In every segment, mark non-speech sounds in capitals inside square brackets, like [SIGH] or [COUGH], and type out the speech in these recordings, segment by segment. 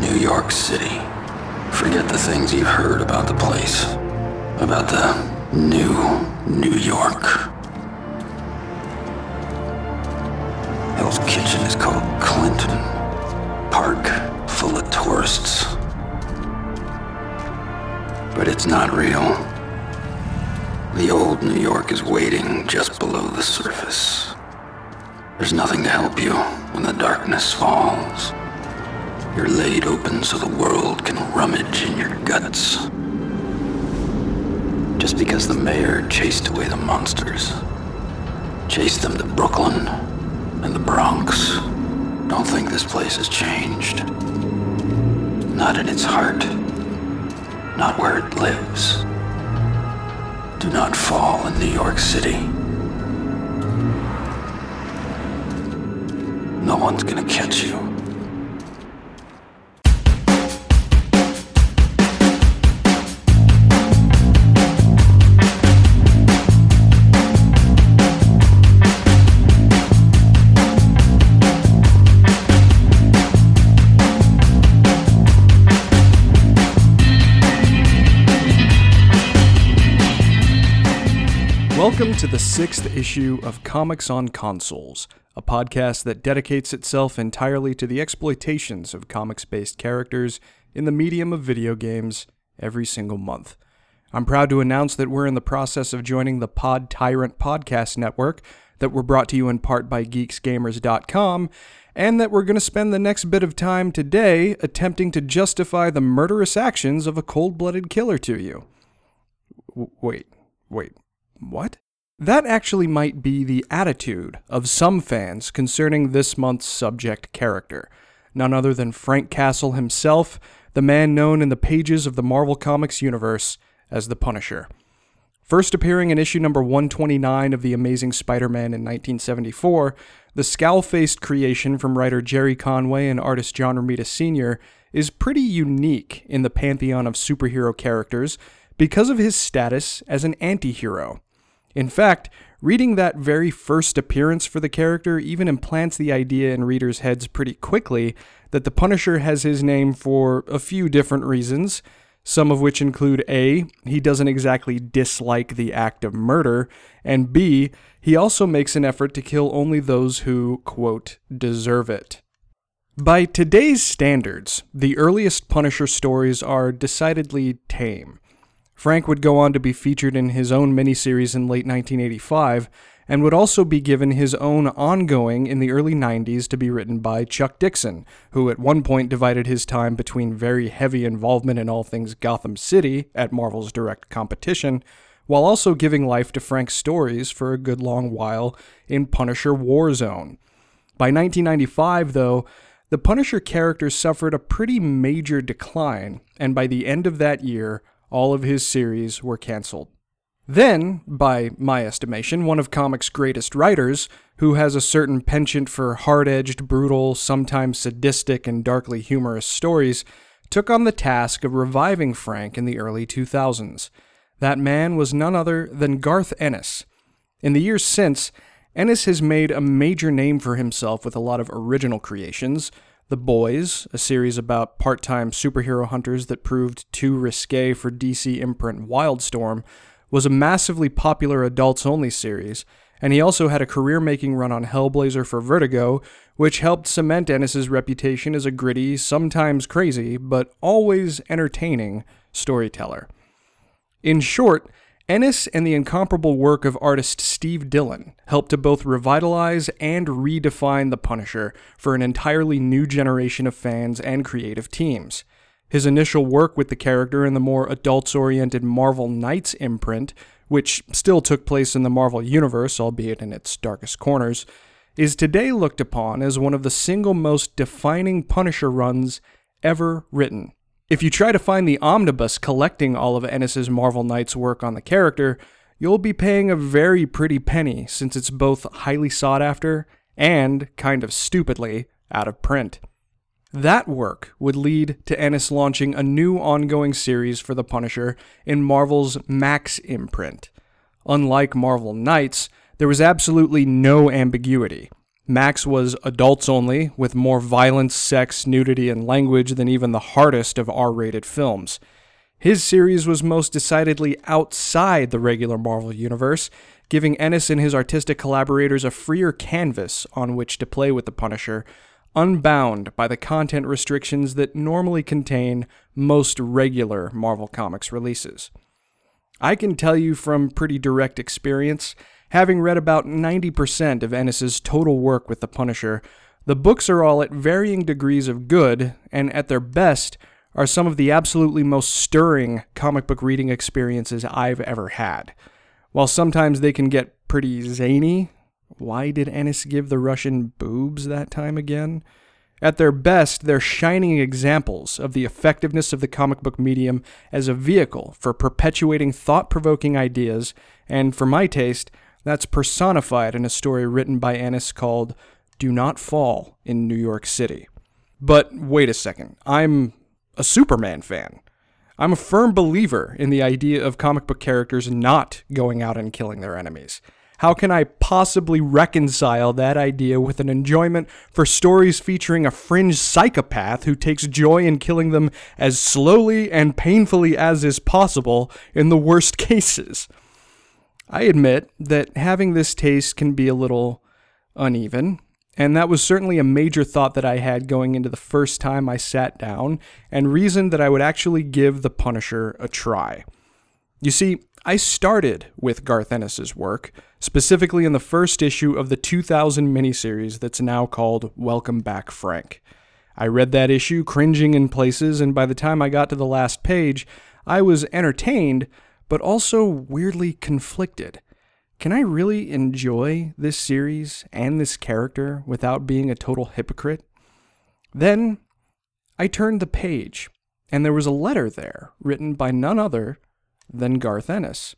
New York City. Forget the things you've heard about the place. About the new New York. Hell's Kitchen is called Clinton. Park full of tourists. But it's not real. The old New York is waiting just below the surface. There's nothing to help you when the darkness falls. You're laid open so the world can rummage in your guts. Just because the mayor chased away the monsters, chased them to Brooklyn and the Bronx, don't think this place has changed. Not in its heart, not where it lives. Do not fall in New York City. No one's gonna catch you. Welcome to the sixth issue of Comics on Consoles, a podcast that dedicates itself entirely to the exploitations of comics based characters in the medium of video games every single month. I'm proud to announce that we're in the process of joining the Pod Tyrant podcast network that we're brought to you in part by geeksgamers.com and that we're going to spend the next bit of time today attempting to justify the murderous actions of a cold-blooded killer to you. W- wait, wait. What? That actually might be the attitude of some fans concerning this month's subject character. None other than Frank Castle himself, the man known in the pages of the Marvel Comics universe as the Punisher. First appearing in issue number 129 of The Amazing Spider Man in 1974, the scowl faced creation from writer Gerry Conway and artist John Romita Sr. is pretty unique in the pantheon of superhero characters because of his status as an anti hero. In fact, reading that very first appearance for the character even implants the idea in readers' heads pretty quickly that the Punisher has his name for a few different reasons, some of which include A, he doesn't exactly dislike the act of murder, and B, he also makes an effort to kill only those who, quote, deserve it. By today's standards, the earliest Punisher stories are decidedly tame. Frank would go on to be featured in his own miniseries in late 1985, and would also be given his own ongoing in the early 90s to be written by Chuck Dixon, who at one point divided his time between very heavy involvement in all things Gotham City at Marvel's direct competition, while also giving life to Frank's stories for a good long while in Punisher Warzone. By 1995, though, the Punisher character suffered a pretty major decline, and by the end of that year, all of his series were canceled. Then, by my estimation, one of comics' greatest writers, who has a certain penchant for hard edged, brutal, sometimes sadistic, and darkly humorous stories, took on the task of reviving Frank in the early 2000s. That man was none other than Garth Ennis. In the years since, Ennis has made a major name for himself with a lot of original creations, the Boys, a series about part time superhero hunters that proved too risque for DC imprint Wildstorm, was a massively popular adults only series, and he also had a career making run on Hellblazer for Vertigo, which helped cement Ennis's reputation as a gritty, sometimes crazy, but always entertaining storyteller. In short, Ennis and the incomparable work of artist Steve Dillon helped to both revitalize and redefine the Punisher for an entirely new generation of fans and creative teams. His initial work with the character in the more adults oriented Marvel Knights imprint, which still took place in the Marvel Universe, albeit in its darkest corners, is today looked upon as one of the single most defining Punisher runs ever written. If you try to find the omnibus collecting all of Ennis's Marvel Knights work on the character, you'll be paying a very pretty penny since it's both highly sought after and, kind of stupidly, out of print. That work would lead to Ennis launching a new ongoing series for the Punisher in Marvel's Max imprint. Unlike Marvel Knights, there was absolutely no ambiguity. Max was adults only, with more violence, sex, nudity, and language than even the hardest of R rated films. His series was most decidedly outside the regular Marvel Universe, giving Ennis and his artistic collaborators a freer canvas on which to play with the Punisher, unbound by the content restrictions that normally contain most regular Marvel Comics releases. I can tell you from pretty direct experience, having read about 90% of Ennis's total work with the Punisher, the books are all at varying degrees of good, and at their best, are some of the absolutely most stirring comic book reading experiences I've ever had. While sometimes they can get pretty zany, why did Ennis give the Russian boobs that time again? At their best, they're shining examples of the effectiveness of the comic book medium as a vehicle for perpetuating thought provoking ideas, and for my taste, that's personified in a story written by Ennis called Do Not Fall in New York City. But wait a second, I'm a Superman fan. I'm a firm believer in the idea of comic book characters not going out and killing their enemies. How can I possibly reconcile that idea with an enjoyment for stories featuring a fringe psychopath who takes joy in killing them as slowly and painfully as is possible in the worst [LAUGHS] cases? I admit that having this taste can be a little uneven, and that was certainly a major thought that I had going into the first time I sat down and reasoned that I would actually give The Punisher a try. You see, I started with Garth Ennis's work, specifically in the first issue of the 2000 miniseries that's now called Welcome Back, Frank. I read that issue, cringing in places, and by the time I got to the last page, I was entertained, but also weirdly conflicted. Can I really enjoy this series and this character without being a total hypocrite? Then I turned the page, and there was a letter there written by none other than Garth Ennis.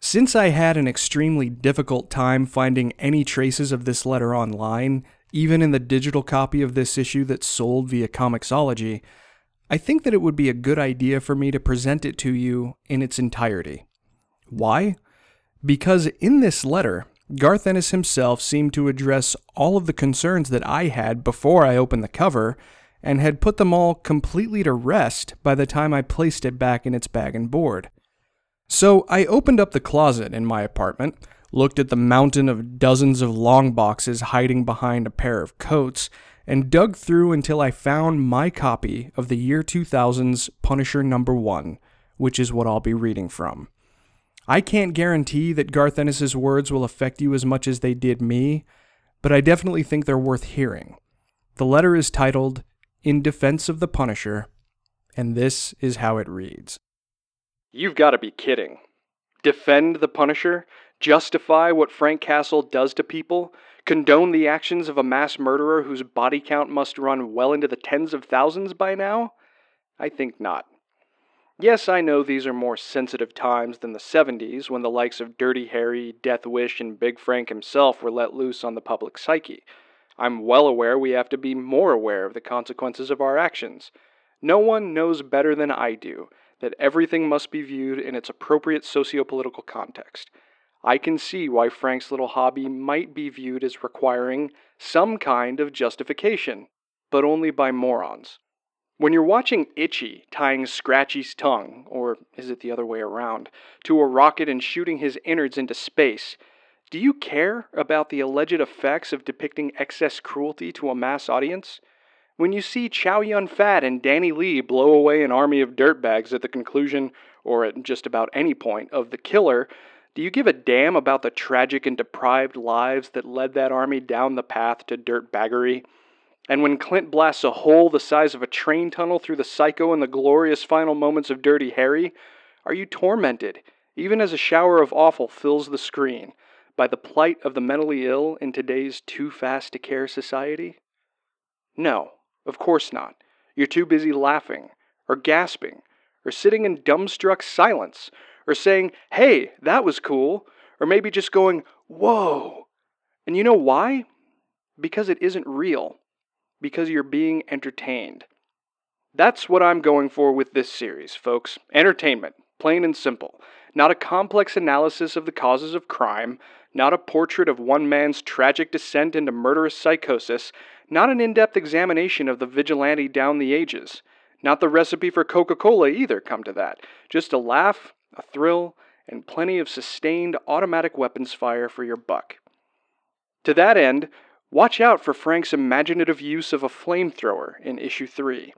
Since I had an extremely difficult time finding any traces of this letter online, even in the digital copy of this issue that's sold via Comixology, I think that it would be a good idea for me to present it to you in its entirety. Why? Because in this letter, Garth Ennis himself seemed to address all of the concerns that I had before I opened the cover, and had put them all completely to rest by the time I placed it back in its bag and board. So I opened up the closet in my apartment, looked at the mountain of dozens of long boxes hiding behind a pair of coats, and dug through until I found my copy of the year 2000's Punisher number 1, which is what I'll be reading from. I can't guarantee that Garth Ennis's words will affect you as much as they did me, but I definitely think they're worth hearing. The letter is titled in defense of the Punisher, and this is how it reads You've got to be kidding. Defend the Punisher? Justify what Frank Castle does to people? Condone the actions of a mass murderer whose body count must run well into the tens of thousands by now? I think not. Yes, I know these are more sensitive times than the 70s when the likes of Dirty Harry, Death Wish, and Big Frank himself were let loose on the public psyche. I'm well aware we have to be more aware of the consequences of our actions. No one knows better than I do that everything must be viewed in its appropriate sociopolitical context. I can see why Frank's little hobby might be viewed as requiring some kind of justification, but only by morons. When you're watching Itchy tying Scratchy's tongue, or is it the other way around, to a rocket and shooting his innards into space, do you care about the alleged effects of depicting excess cruelty to a mass audience? When you see Chow Yun Fat and Danny Lee blow away an army of dirtbags at the conclusion, or at just about any point, of The Killer, do you give a damn about the tragic and deprived lives that led that army down the path to dirtbaggery? And when Clint blasts a hole the size of a train tunnel through the psycho in the glorious final moments of Dirty Harry, are you tormented, even as a shower of offal fills the screen? by the plight of the mentally ill in today's too fast to care society? No, of course not. You're too busy laughing, or gasping, or sitting in dumbstruck silence, or saying, hey, that was cool, or maybe just going, whoa. And you know why? Because it isn't real. Because you're being entertained. That's what I'm going for with this series, folks. Entertainment, plain and simple. not a complex analysis of the causes of crime, not a portrait of one man's tragic descent into murderous psychosis, not an in depth examination of the vigilante down the ages. Not the recipe for Coca Cola either, come to that. Just a laugh, a thrill, and plenty of sustained automatic weapons fire for your buck. To that end, watch out for Frank's imaginative use of a flamethrower in issue 3.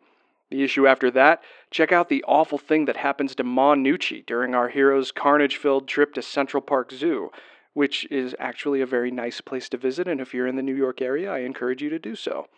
The issue after that, check out the awful thing that happens to Ma Gnucci during our hero's carnage filled trip to Central Park Zoo, which is actually a very nice place to visit, and if you're in the New York area, I encourage you to do so.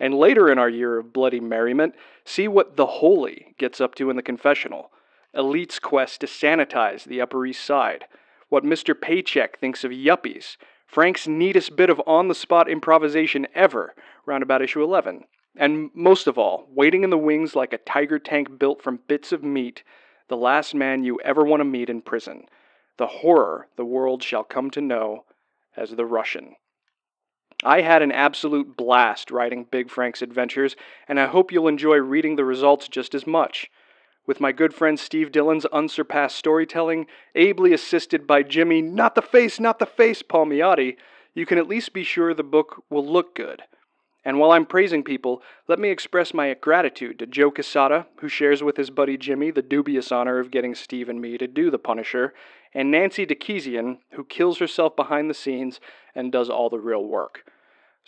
And later in our year of bloody merriment, see what the Holy gets up to in the confessional. Elite's quest to sanitize the Upper East Side. What Mr. Payback thinks of yuppies. Frank's neatest bit of on the spot improvisation ever, round about issue 11. And most of all, waiting in the wings like a tiger tank built from bits of meat, the last man you ever want to meet in prison. The horror the world shall come to know as the Russian. I had an absolute blast writing Big Frank's adventures, and I hope you'll enjoy reading the results just as much. With my good friend Steve Dillon's unsurpassed storytelling, ably assisted by Jimmy, not the face, not the face, Palmiotti, you can at least be sure the book will look good. And while I'm praising people, let me express my gratitude to Joe Quesada, who shares with his buddy Jimmy the dubious honor of getting Steve and me to do The Punisher, and Nanci Dakesian, who kills herself behind the scenes and does all the real work.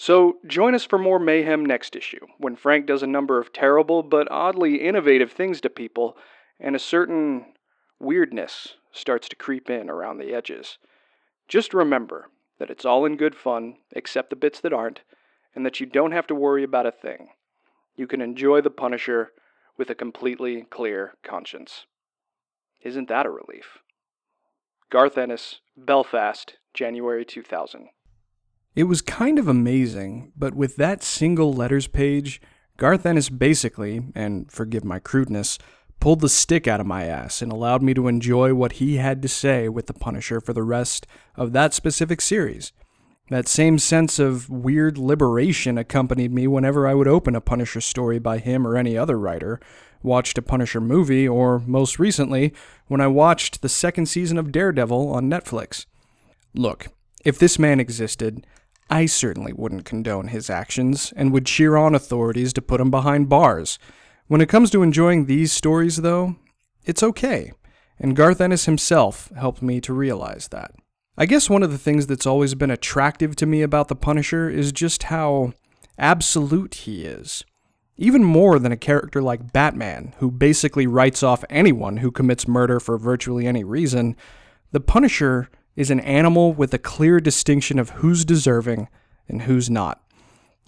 So join us for more mayhem next issue, when Frank does a number of terrible but oddly innovative things to people, and a certain weirdness starts to creep in around the edges. Just remember that it's all in good fun, except the bits that aren't, and that you don't have to worry about a thing. You can enjoy The Punisher with a completely clear conscience. Isn't that a relief? Garth Ennis, Belfast, January 2000. It was kind of amazing, but with that single letters page, Garth Ennis basically, and forgive my crudeness, pulled the stick out of my ass and allowed me to enjoy what he had to say with The Punisher for the rest of that specific series. That same sense of weird liberation accompanied me whenever I would open a Punisher story by him or any other writer, watched a Punisher movie, or most recently, when I watched the second season of Daredevil on Netflix. Look, if this man existed, I certainly wouldn't condone his actions and would cheer on authorities to put him behind bars. When it comes to enjoying these stories, though, it's okay, and Garth Ennis himself helped me to realize that. I guess one of the things that's always been attractive to me about the Punisher is just how absolute he is. Even more than a character like Batman, who basically writes off anyone who commits murder for virtually any reason, the Punisher is an animal with a clear distinction of who's deserving and who's not.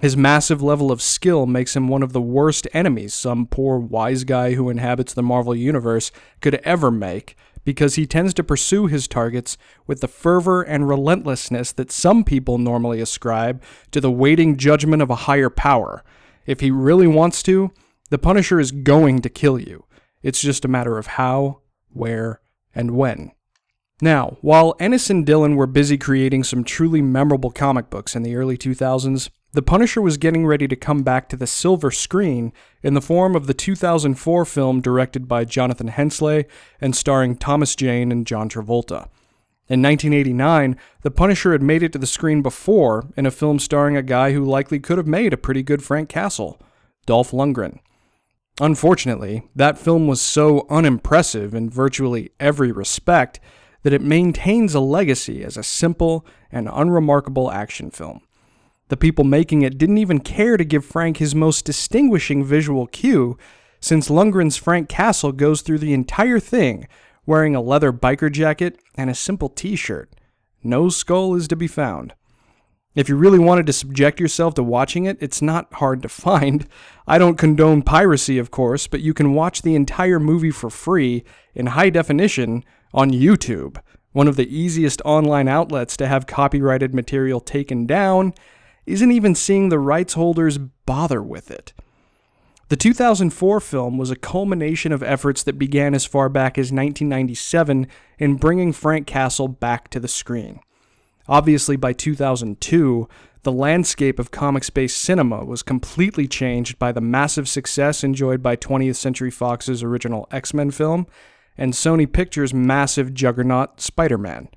His massive level of skill makes him one of the worst enemies some poor wise guy who inhabits the Marvel Universe could ever make, because he tends to pursue his targets with the fervor and relentlessness that some people normally ascribe to the waiting judgment of a higher power. If he really wants to, the Punisher is going to kill you. It's just a matter of how, where, and when. Now, while Ennis and Dillon were busy creating some truly memorable comic books in the early 2000s, The Punisher was getting ready to come back to the silver screen in the form of the 2004 film directed by Jonathan Hensleigh and starring Thomas Jane and John Travolta. In 1989, The Punisher had made it to the screen before in a film starring a guy who likely could have made a pretty good Frank Castle, Dolph Lundgren. Unfortunately, that film was so unimpressive in virtually every respect that it maintains a legacy as a simple and unremarkable action film. The people making it didn't even care to give Frank his most distinguishing visual cue, since Lundgren's Frank Castle goes through the entire thing wearing a leather biker jacket and a simple t shirt. No skull is to be found. If you really wanted to subject yourself to watching it, it's not hard to find. I don't condone piracy, of course, but you can watch the entire movie for free in high definition on YouTube, one of the easiest online outlets to have copyrighted material taken down, isn't even seeing the rights holders bother with it. The 2004 film was a culmination of efforts that began as far back as 1997 in bringing Frank Castle back to the screen. Obviously, by 2002, the landscape of comics based cinema was completely changed by the massive success enjoyed by 20th Century Fox's original X Men film and Sony Pictures' massive juggernaut Spider Man.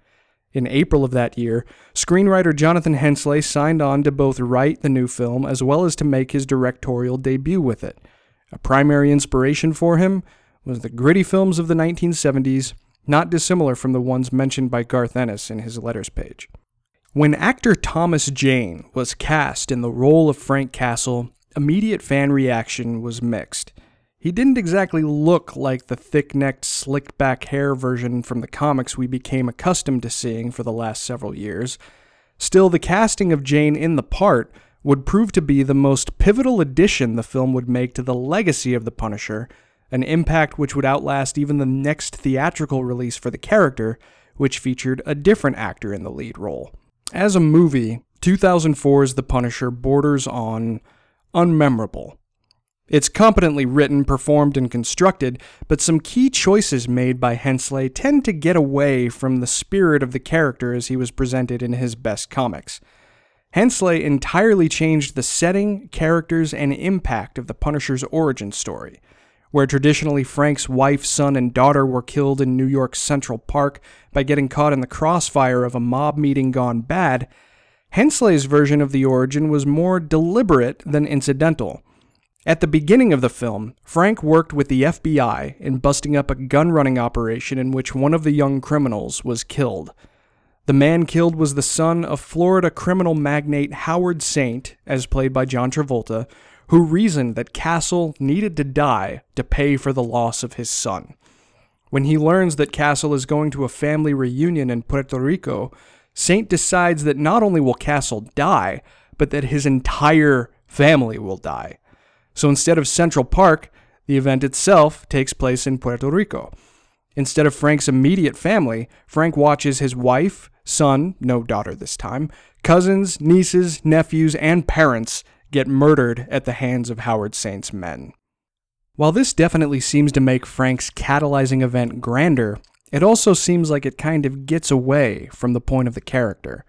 In April of that year, screenwriter Jonathan Hensleigh signed on to both write the new film as well as to make his directorial debut with it. A primary inspiration for him was the gritty films of the 1970s, not dissimilar from the ones mentioned by Garth Ennis in his letters page. When actor Thomas Jane was cast in the role of Frank Castle, immediate fan reaction was mixed. He didn't exactly look like the thick necked, slick back hair version from the comics we became accustomed to seeing for the last several years. Still, the casting of Jane in the part would prove to be the most pivotal addition the film would make to the legacy of the Punisher, an impact which would outlast even the next theatrical release for the character, which featured a different actor in the lead role. As a movie, 2004's The Punisher borders on unmemorable. It's competently written, performed, and constructed, but some key choices made by Hensleigh tend to get away from the spirit of the character as he was presented in his best comics. Hensleigh entirely changed the setting, characters, and impact of the Punisher's origin story. Where traditionally Frank's wife, son, and daughter were killed in New York's Central Park by getting caught in the crossfire of a mob meeting gone bad, Hensleigh's version of the origin was more deliberate than incidental. At the beginning of the film, Frank worked with the FBI in busting up a gun running operation in which one of the young criminals was killed. The man killed was the son of Florida criminal magnate Howard Saint, as played by John Travolta, who reasoned that Castle needed to die to pay for the loss of his son. When he learns that Castle is going to a family reunion in Puerto Rico, Saint decides that not only will Castle die, but that his entire family will die. So instead of Central Park, the event itself takes place in Puerto Rico. Instead of Frank's immediate family, Frank watches his wife, son, no daughter this time, cousins, nieces, nephews, and parents get murdered at the hands of Howard Saint's men. While this definitely seems to make Frank's catalyzing event grander, it also seems like it kind of gets away from the point of the character.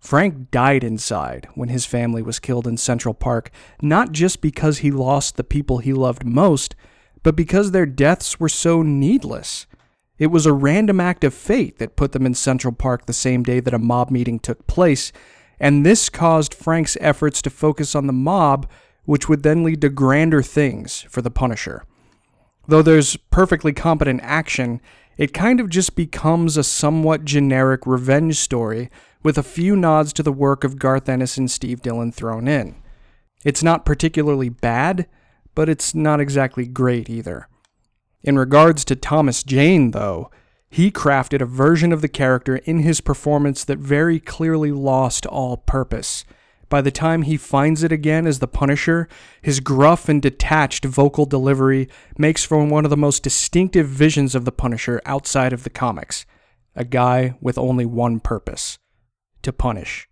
Frank died inside when his family was killed in Central Park, not just because he lost the people he loved most, but because their deaths were so needless. It was a random act of fate that put them in Central Park the same day that a mob meeting took place, and this caused Frank's efforts to focus on the mob, which would then lead to grander things for the Punisher. Though there's perfectly competent action, it kind of just becomes a somewhat generic revenge story with a few nods to the work of Garth Ennis and Steve Dillon thrown in. It's not particularly bad, but it's not exactly great either. In regards to Thomas Jane, though, he crafted a version of the character in his performance that very clearly lost all purpose. By the time he finds it again as the Punisher, his gruff and detached vocal delivery makes for one of the most distinctive visions of the Punisher outside of the comics a guy with only one purpose to punish.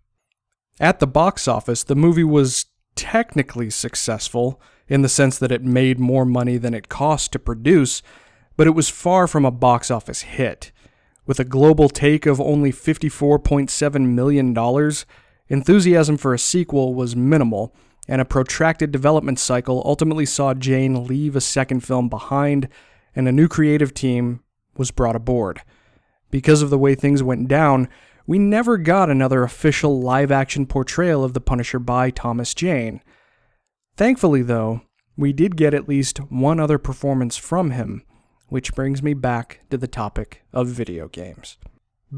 At the box office, the movie was technically successful in the sense that it made more money than it cost to produce, but it was far from a box office hit. With a global take of only $54.7 million, enthusiasm for a sequel was minimal, and a protracted development cycle ultimately saw Jane leave a second film behind, and a new creative team was brought aboard. Because of the way things went down, we never got another official live action portrayal of the Punisher by Thomas Jane. Thankfully, though, we did get at least one other performance from him, which brings me back to the topic of video games.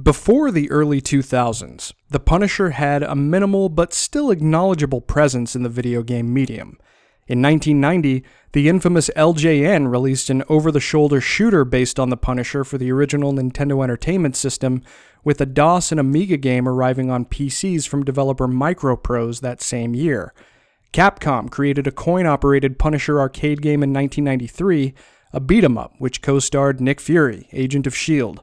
Before the early 2000s, The Punisher had a minimal but still acknowledgeable presence in the video game medium. In 1990, the infamous LJN released an over the shoulder shooter based on The Punisher for the original Nintendo Entertainment System, with a DOS and Amiga game arriving on PCs from developer Microprose that same year. Capcom created a coin operated Punisher arcade game in 1993, a beat 'em up which co starred Nick Fury, Agent of S.H.I.E.L.D.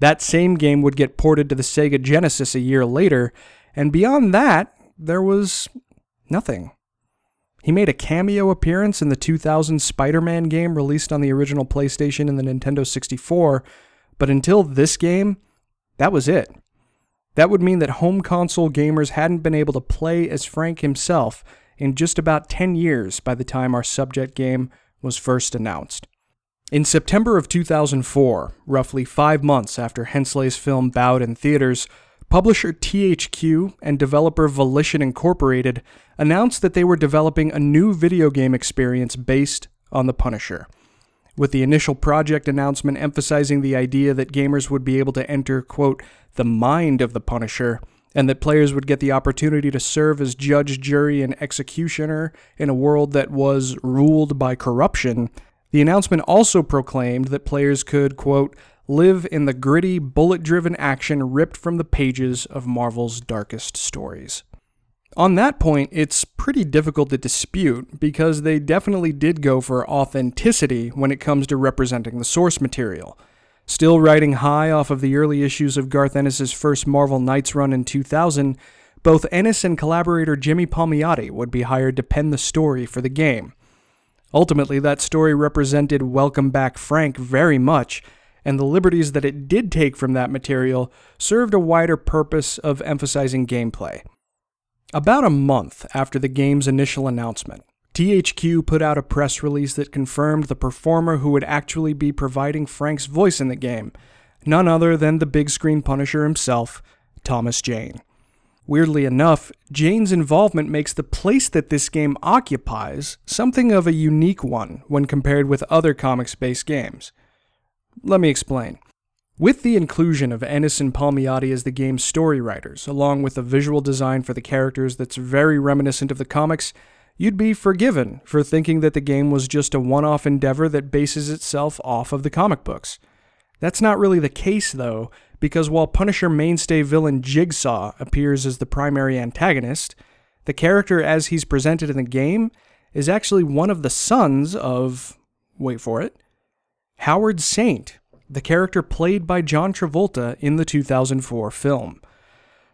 That same game would get ported to the Sega Genesis a year later, and beyond that, there was nothing. He made a cameo appearance in the 2000 Spider Man game released on the original PlayStation and the Nintendo 64, but until this game, that was it. That would mean that home console gamers hadn't been able to play as Frank himself in just about 10 years by the time our subject game was first announced. In September of 2004, roughly five months after Hensleigh's film bowed in theaters, publisher THQ and developer Volition Incorporated announced that they were developing a new video game experience based on The Punisher. With the initial project announcement emphasizing the idea that gamers would be able to enter, quote, the mind of the Punisher, and that players would get the opportunity to serve as judge, jury, and executioner in a world that was ruled by corruption, the announcement also proclaimed that players could, quote, live in the gritty, bullet driven action ripped from the pages of Marvel's darkest stories. On that point, it's pretty difficult to dispute because they definitely did go for authenticity when it comes to representing the source material. Still riding high off of the early issues of Garth Ennis's first Marvel Knights run in 2000, both Ennis and collaborator Jimmy Palmiotti would be hired to pen the story for the game. Ultimately, that story represented Welcome Back Frank very much, and the liberties that it did take from that material served a wider purpose of emphasizing gameplay. About a month after the game's initial announcement, THQ put out a press release that confirmed the performer who would actually be providing Frank's voice in the game, none other than the big screen Punisher himself, Thomas Jane. Weirdly enough, Jane's involvement makes the place that this game occupies something of a unique one when compared with other comics based games. Let me explain. With the inclusion of Ennis and Palmiotti as the game's story writers, along with a visual design for the characters that's very reminiscent of the comics, you'd be forgiven for thinking that the game was just a one off endeavor that bases itself off of the comic books. That's not really the case, though, because while Punisher mainstay villain Jigsaw appears as the primary antagonist, the character as he's presented in the game is actually one of the sons of, wait for it, Howard Saint, the character played by John Travolta in the 2004 film.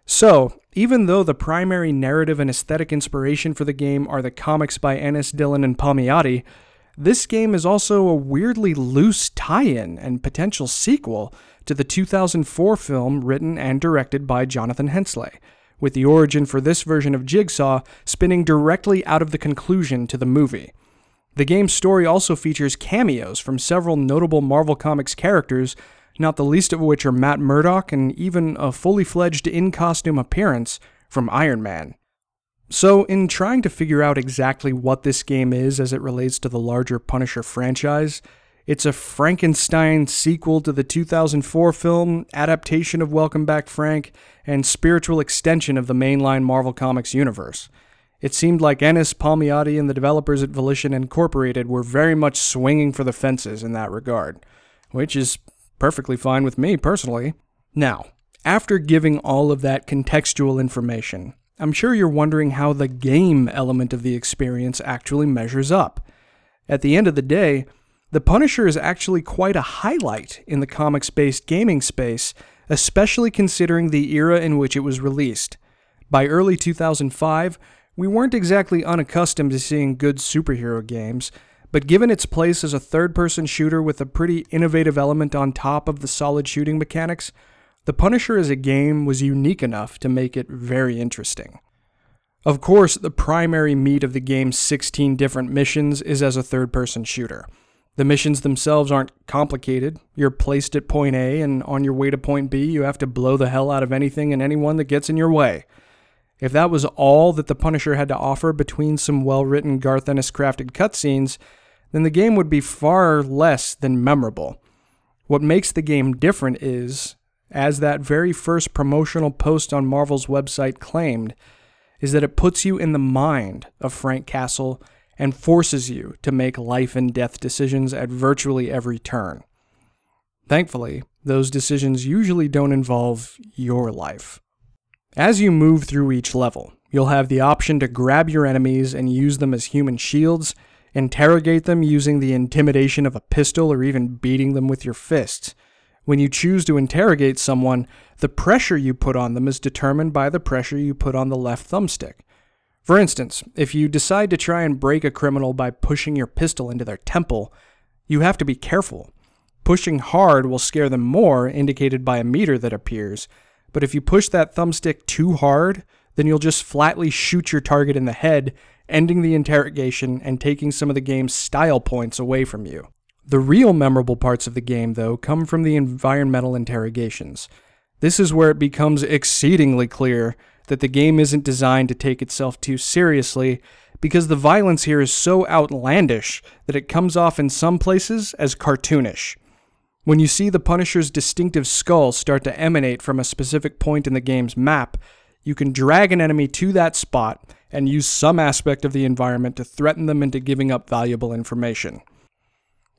So, even though the primary narrative and aesthetic inspiration for the game are the comics by Ennis Dillon and Palmiotti, this game is also a weirdly loose tie in and potential sequel to the 2004 film written and directed by Jonathan Hensleigh, with the origin for this version of Jigsaw spinning directly out of the conclusion to the movie. The game's story also features cameos from several notable Marvel Comics characters not the least of which are Matt Murdock and even a fully fledged in costume appearance from Iron Man. So, in trying to figure out exactly what this game is as it relates to the larger Punisher franchise, it's a Frankenstein sequel to the 2004 film, adaptation of Welcome Back Frank, and spiritual extension of the mainline Marvel Comics universe. It seemed like Ennis, Palmiotti, and the developers at Volition Incorporated were very much swinging for the fences in that regard, which is perfectly fine with me personally. Now, after giving all of that contextual information, I'm sure you're wondering how the game element of the experience actually measures up. At the end of the day, The Punisher is actually quite a highlight in the comics based gaming space, especially considering the era in which it was released. By early 2005, we weren't exactly unaccustomed to seeing good superhero games, but given its place as a third person shooter with a pretty innovative element on top of the solid shooting mechanics, The Punisher as a game was unique enough to make it very interesting. Of course, the primary meat of the game's 16 different missions is as a third person shooter. The missions themselves aren't complicated. You're placed at point A, and on your way to point B, you have to blow the hell out of anything and anyone that gets in your way. If that was all that the Punisher had to offer between some well written Garth Ennis crafted cutscenes, then the game would be far less than memorable. What makes the game different is, as that very first promotional post on Marvel's website claimed, is that it puts you in the mind of Frank Castle and forces you to make life and death decisions at virtually every turn. Thankfully, those decisions usually don't involve your life. As you move through each level, you'll have the option to grab your enemies and use them as human shields interrogate them using the intimidation of a pistol or even beating them with your fists. When you choose to interrogate someone, the pressure you put on them is determined by the pressure you put on the left thumbstick. For instance, if you decide to try and break a criminal by pushing your pistol into their temple, you have to be careful. Pushing hard will scare them more, indicated by a meter that appears, but if you push that thumbstick too hard, then you'll just flatly shoot your target in the head ending the interrogation and taking some of the game's style points away from you. The real memorable parts of the game, though, come from the environmental interrogations. This is where it becomes exceedingly clear that the game isn't designed to take itself too seriously, because the violence here is so outlandish that it comes off in some places as cartoonish. When you see the Punisher's distinctive skull start to emanate from a specific point in the game's map, you can drag an enemy to that spot and use some aspect of the environment to threaten them into giving up valuable information.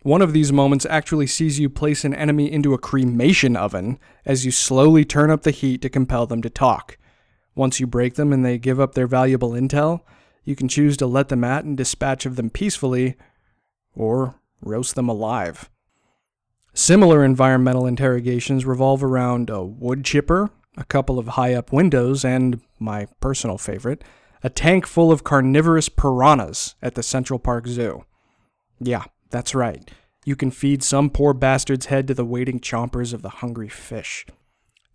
One of these moments actually sees you place an enemy into a cremation oven as you slowly turn up the heat to compel them to talk. Once you break them and they give up their valuable intel, you can choose to let them out and dispatch of them peacefully, or roast them alive. Similar environmental interrogations revolve around a wood chipper, a couple of high up windows, and, my personal favorite, a tank full of carnivorous piranhas at the Central Park Zoo. Yeah, that's right. You can feed some poor bastard's head to the waiting chompers of the hungry fish.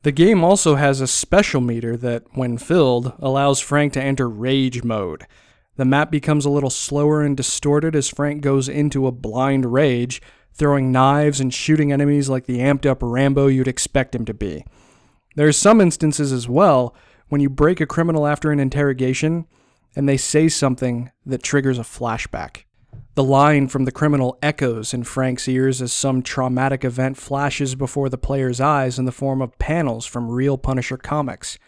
The game also has a special meter that, when filled, allows Frank to enter rage mode. The map becomes a little slower and distorted as Frank goes into a blind rage, throwing knives and shooting enemies like the amped up Rambo you'd expect him to be. There are some instances as well when you break a criminal after an interrogation and they say something that triggers a flashback. The line from the criminal echoes in Frank's ears as some traumatic event flashes before the player's eyes in the form of panels from real Punisher comics.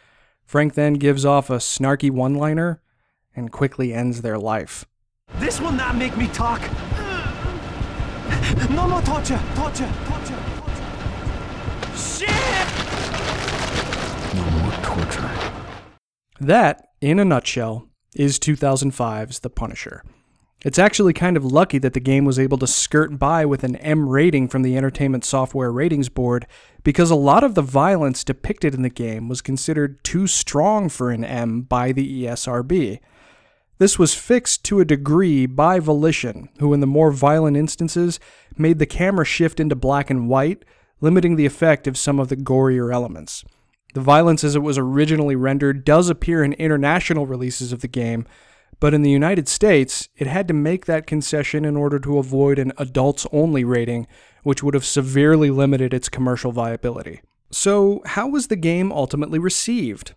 Frank then gives off a snarky one liner and quickly ends their life. This will not make me talk. No more torture, torture, torture, torture. Shit! No more torture. That, in a nutshell, is 2005's The Punisher. It's actually kind of lucky that the game was able to skirt by with an M rating from the Entertainment Software Ratings Board because a lot of the violence depicted in the game was considered too strong for an M by the ESRB. This was fixed to a degree by Volition, who in the more violent instances made the camera shift into black and white, limiting the effect of some of the gorier elements. The violence as it was originally rendered does appear in international releases of the game, but in the United States, it had to make that concession in order to avoid an adults only rating, which would have severely limited its commercial viability. So, how was the game ultimately received?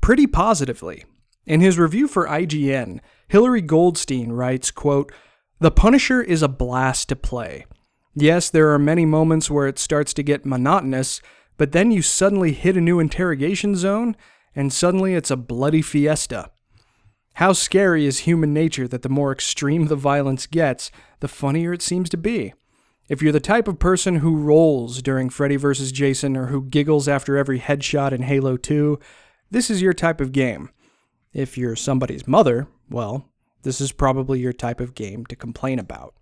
Pretty positively. In his review for IGN, Hilary Goldstein writes, quote, "The Punisher is a blast to play. Yes, there are many moments where it starts to get monotonous, but then you suddenly hit a new interrogation zone and suddenly it's a bloody fiesta." How scary is human nature that the more extreme the violence gets, the funnier it seems to be. If you're the type of person who rolls during Freddy vs. Jason or who giggles after every headshot in Halo 2, this is your type of game. If you're somebody's mother, well, this is probably your type of game to complain about.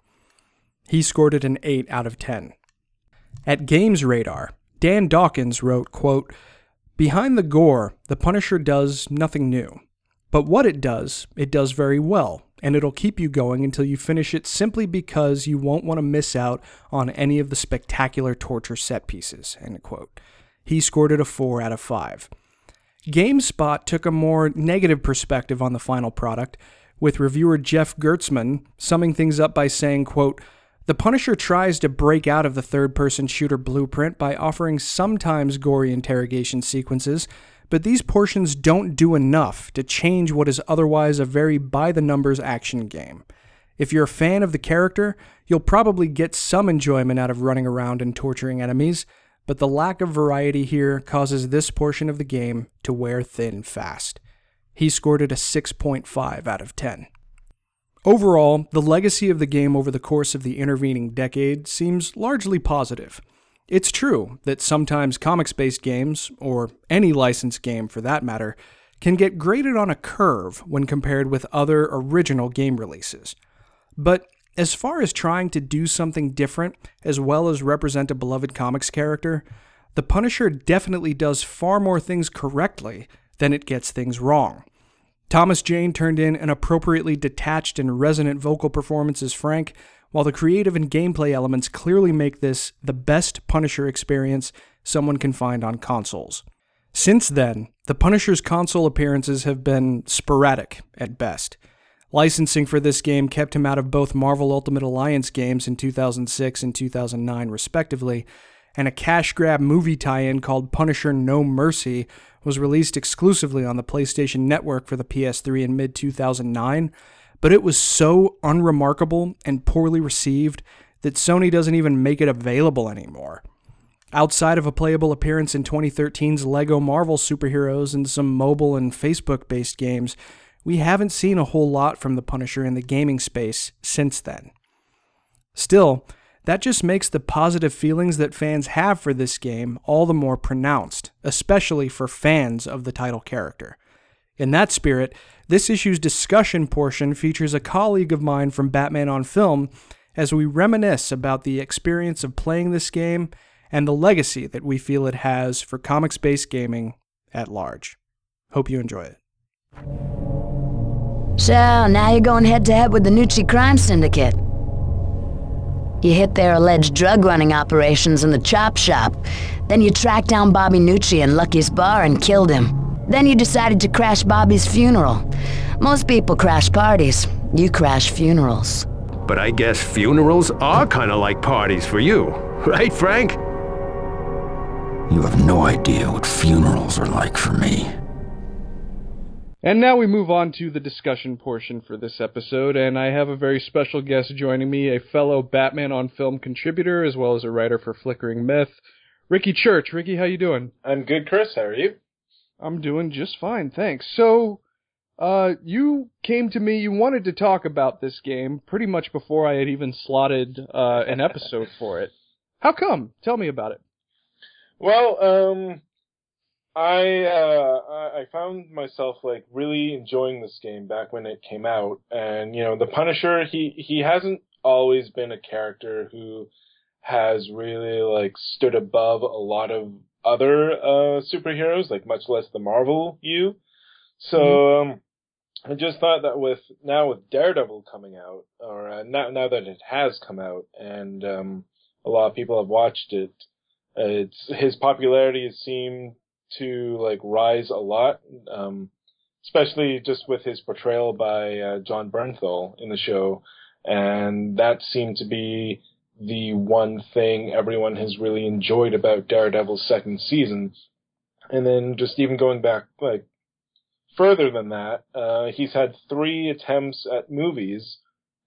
He scored it an 8 out of 10. At Games Radar, Dan Dawkins wrote, quote, Behind the gore, the Punisher does nothing new. But what it does, it does very well, and it'll keep you going until you finish it simply because you won't want to miss out on any of the spectacular torture set pieces. End quote. He scored it a 4 out of 5. GameSpot took a more negative perspective on the final product, with reviewer Jeff Gerstmann summing things up by saying, quote, the Punisher tries to break out of the third person shooter blueprint by offering sometimes gory interrogation sequences, but these portions don't do enough to change what is otherwise a very by the numbers action game. If you're a fan of the character, you'll probably get some enjoyment out of running around and torturing enemies, but the lack of variety here causes this portion of the game to wear thin fast. He scored it a 6.5 out of 10. Overall, the legacy of the game over the course of the intervening decade seems largely positive. It's true that sometimes comics based games, or any licensed game for that matter, can get graded on a curve when compared with other original game releases. But as far as trying to do something different as well as represent a beloved comics character, The Punisher definitely does far more things correctly than it gets things wrong. Thomas Jane turned in an appropriately detached and resonant vocal performance as Frank, while the creative and gameplay elements clearly make this the best Punisher experience someone can find on consoles. Since then, the Punisher's console appearances have been sporadic at best. Licensing for this game kept him out of both Marvel Ultimate Alliance games in 2006 and 2009, respectively, and a cash grab movie tie in called Punisher No Mercy was released exclusively on the PlayStation Network for the PS3 in mid 2009, but it was so unremarkable and poorly received that Sony doesn't even make it available anymore. Outside of a playable appearance in 2013's LEGO Marvel Superheroes and some mobile and Facebook based games, we haven't seen a whole lot from the Punisher in the gaming space since then. Still, that just makes the positive feelings that fans have for this game all the more pronounced, especially for fans of the title character. In that spirit, this issue's discussion portion features a colleague of mine from Batman on Film as we reminisce about the experience of playing this game and the legacy that we feel it has for comics based gaming at large. Hope you enjoy it. So, now you're going head to head with the Gnucci crime syndicate. You hit their alleged drug running operations in the chop shop. Then you tracked down Bobby Gnucci in Lucky's bar and killed him. Then you decided to crash Bobby's funeral. Most people crash parties. You crash funerals. But I guess funerals are kind of like parties for you, [LAUGHS] right, Frank? You have no idea what funerals are like for me. And now we move on to the discussion portion for this episode, and I have a very special guest joining me, a fellow Batman on Film contributor as well as a writer for Flickering Myth, Ricky Church. Ricky, how you doing? I'm good, Chris. How are you? I'm doing just fine, thanks. So, uh, you came to me, you wanted to talk about this game pretty much before I had even slotted uh, an episode for it. [LAUGHS] How come? Tell me about it. Well, um, I uh, I found myself like really enjoying this game back when it came out, and you know, the Punisher he he hasn't always been a character who has really like stood above a lot of other uh, superheroes, like much less the Marvel you. So mm-hmm. um, I just thought that with now with Daredevil coming out, or uh, now now that it has come out, and um, a lot of people have watched it, uh, it's his popularity has seemed to like rise a lot, um, especially just with his portrayal by uh, Jon Bernthal in the show, and that seemed to be the one thing everyone has really enjoyed about Daredevil's second season. And then just even going back like further than that, uh, he's had three attempts at movies,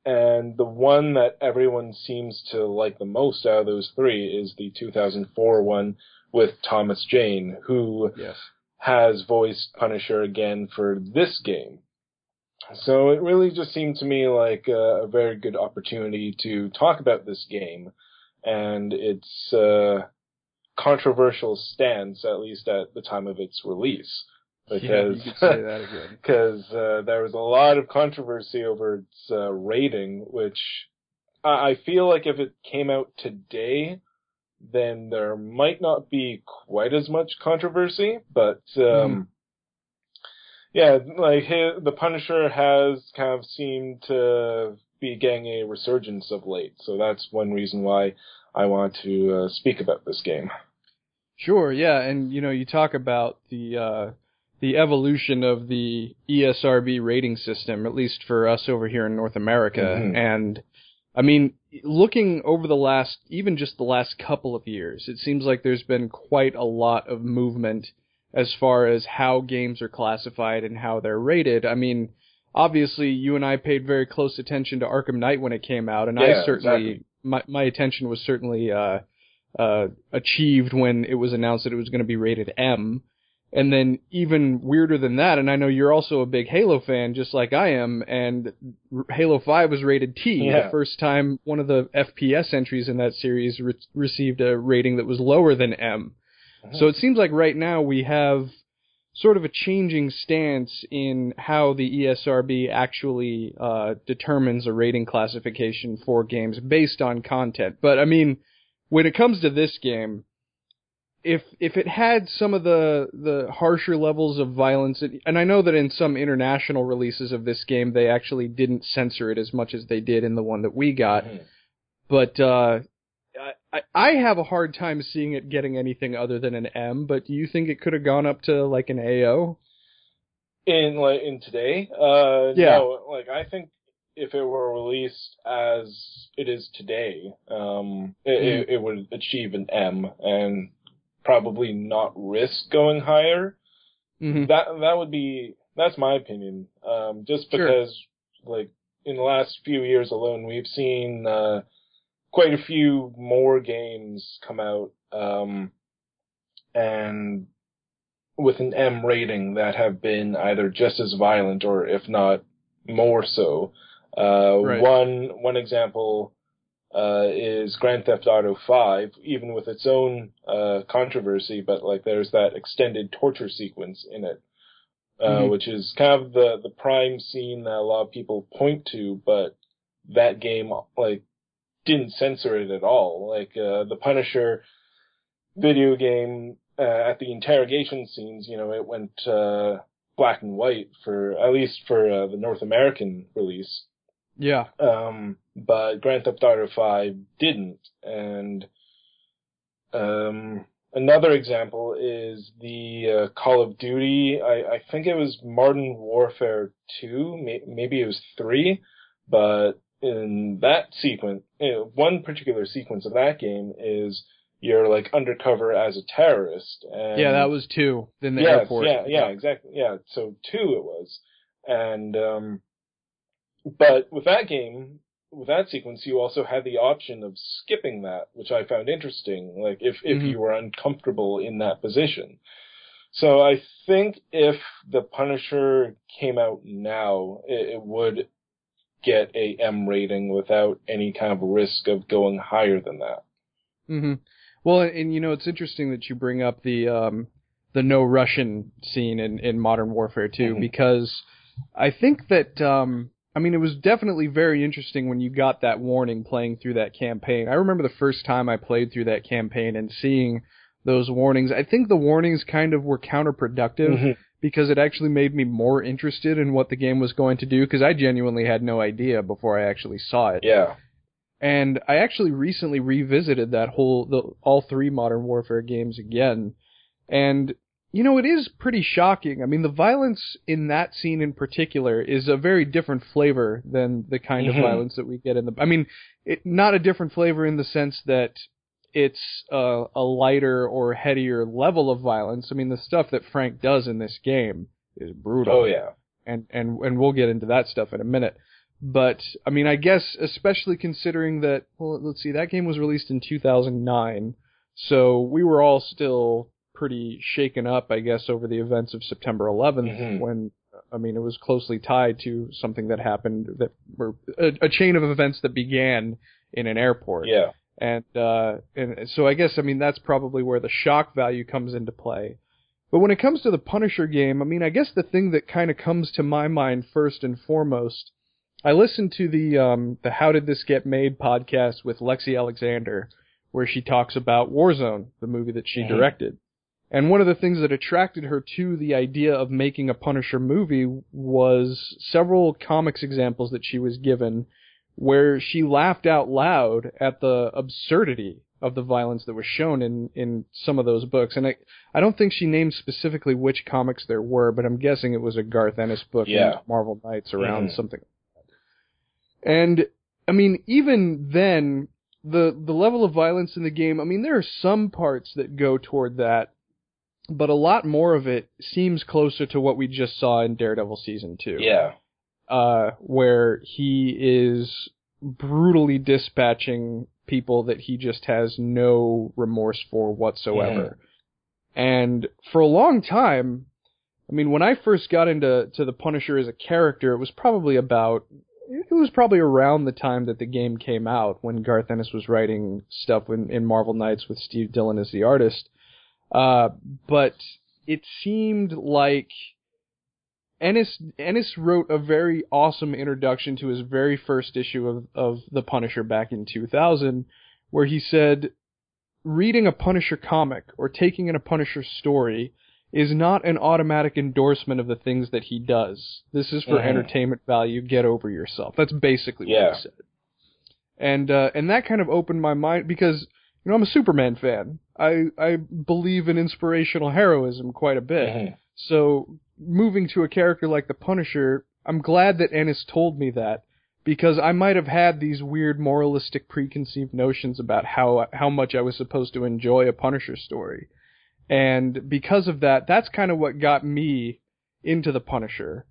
and the one that everyone seems to like the most out of those three is the 2004 one with Thomas Jane, who yes. has voiced Punisher again for this game. So it really just seemed to me like a, a very good opportunity to talk about this game and its uh, controversial stance, at least at the time of its release. Because yeah, [LAUGHS] because uh, there was a lot of controversy over its uh, rating, which I, I feel like if it came out today, then there might not be quite as much controversy. But um, mm. yeah, like his, the Punisher has kind of seemed to be getting a resurgence of late. So that's one reason why I want to uh, speak about this game. Sure, yeah, and you know, you talk about the uh, the evolution of the ESRB rating system, at least for us over here in North America, mm-hmm. and I mean, looking over the last, even just the last couple of years, it seems like there's been quite a lot of movement as far as how games are classified and how they're rated. I mean, obviously, you and I paid very close attention to Arkham Knight when it came out, and yeah, I certainly, exactly. my, my attention was certainly, uh, uh, achieved when it was announced that it was going to be rated M. And then even weirder than that, and I know you're also a big Halo fan, just like I am, and Halo 5 was rated T, yeah. the first time one of the FPS entries in that series re- received a rating that was lower than M. Mm-hmm. So it seems like right now we have sort of a changing stance in how the ESRB actually uh, determines a rating classification for games based on content. But I mean, when it comes to this game, if if it had some of the the harsher levels of violence, and I know that in some international releases of this game they actually didn't censor it as much as they did in the one that we got, mm-hmm. but uh, I I have a hard time seeing it getting anything other than an M. But do you think it could have gone up to like an AO? in like in today. Uh, Yeah. No, like I think if it were released as it is today, um, it, Mm. it, it would achieve an M and probably not risk going higher. hmm That that would be that's my opinion. Um, just Sure. because like in the last few years alone, we've seen uh, quite a few more games come out, um, and with an M rating that have been either just as violent or if not more so. Uh, Right. One one example uh, is Grand Theft Auto 5, even with its own uh, controversy, but like there's that extended torture sequence in it, uh, Mhm. which is kind of the the prime scene that a lot of people point to, but that game like didn't censor it at all. Like uh, the Punisher video game uh, at the interrogation scenes, you know, it went uh, black and white for at least for uh, the North American release. Yeah. Um, but Grand Theft Auto 5 didn't. And um, another example is the uh, Call of Duty. I, I think it was Modern Warfare 2, may, maybe it was 3, but in that sequence, you know, one particular sequence of that game is you're like undercover as a terrorist. And Yeah, that was two in the yes, airport. Yeah, yeah, exactly. Yeah, so two it was. And, um, but with that game, with that sequence, you also had the option of skipping that, which I found interesting. Like, if, if Mhm. you were uncomfortable in that position. So I think if the Punisher came out now, it, it would get a M rating without any kind of risk of going higher than that. hmm Well, and, you know, it's interesting that you bring up the um, the no Russian scene in, in Modern Warfare 2 Mhm. because I think that um, I mean it was definitely very interesting when you got that warning playing through that campaign. I remember the first time I played through that campaign and seeing those warnings. I think the warnings kind of were counterproductive Mhm. because it actually made me more interested in what the game was going to do because I genuinely had no idea before I actually saw it. Yeah. And I actually recently revisited that whole the all three Modern Warfare games again. And you know, it is pretty shocking. I mean, the violence in that scene in particular is a very different flavor than the kind Mhm. of violence that we get in the I mean, it not a different flavor in the sense that it's uh, a lighter or headier level of violence. I mean, the stuff that Frank does in this game is brutal Oh yeah. and and and we'll get into that stuff in a minute. But I mean, I guess especially considering that well, let's see, that game was released in 2009, so we were all still pretty shaken up, I guess, over the events of September 11th, Mhm. when I mean it was closely tied to something that happened that were a, a chain of events that began in an airport Yeah. and uh, and so I guess I mean that's probably where the shock value comes into play. But when it comes to the Punisher game, I mean I guess the thing that kind of comes to my mind first and foremost, I listened to the um, the How Did This Get Made podcast with Lexi Alexander, where she talks about Warzone, the movie that she Mhm. directed. And one of the things that attracted her to the idea of making a Punisher movie was several comics examples that she was given where she laughed out loud at the absurdity of the violence that was shown in, in some of those books. And I, I don't think she named specifically which comics there were, but I'm guessing it was a Garth Ennis book Yeah. Marvel Knights around Mhm. something. And I mean, even then, the the level of violence in the game, I mean, there are some parts that go toward that, but a lot more of it seems closer to what we just saw in Daredevil season two Yeah. uh, where he is brutally dispatching people that he just has no remorse for whatsoever. And for a long time, I mean, when I first got into to the Punisher as a character, it was probably about it was probably around the time that the game came out when Garth Ennis was writing stuff in, in Marvel Knights with Steve Dillon as the artist. Uh, but it seemed like Ennis Ennis wrote a very awesome introduction to his very first issue of, of The Punisher back in 2000, where he said, reading a Punisher comic or taking in a Punisher story is not an automatic endorsement of the things that he does. This is for Mhm. entertainment value. Get over yourself. That's basically Yeah. what he said. And uh, and that kind of opened my mind because you know I'm a Superman fan. I I believe in inspirational heroism quite a bit. Mhm. So moving to a character like the Punisher, I'm glad that Ennis told me that because I might have had these weird moralistic preconceived notions about how how much I was supposed to enjoy a Punisher story. And because of that, that's kind of what got me into the Punisher.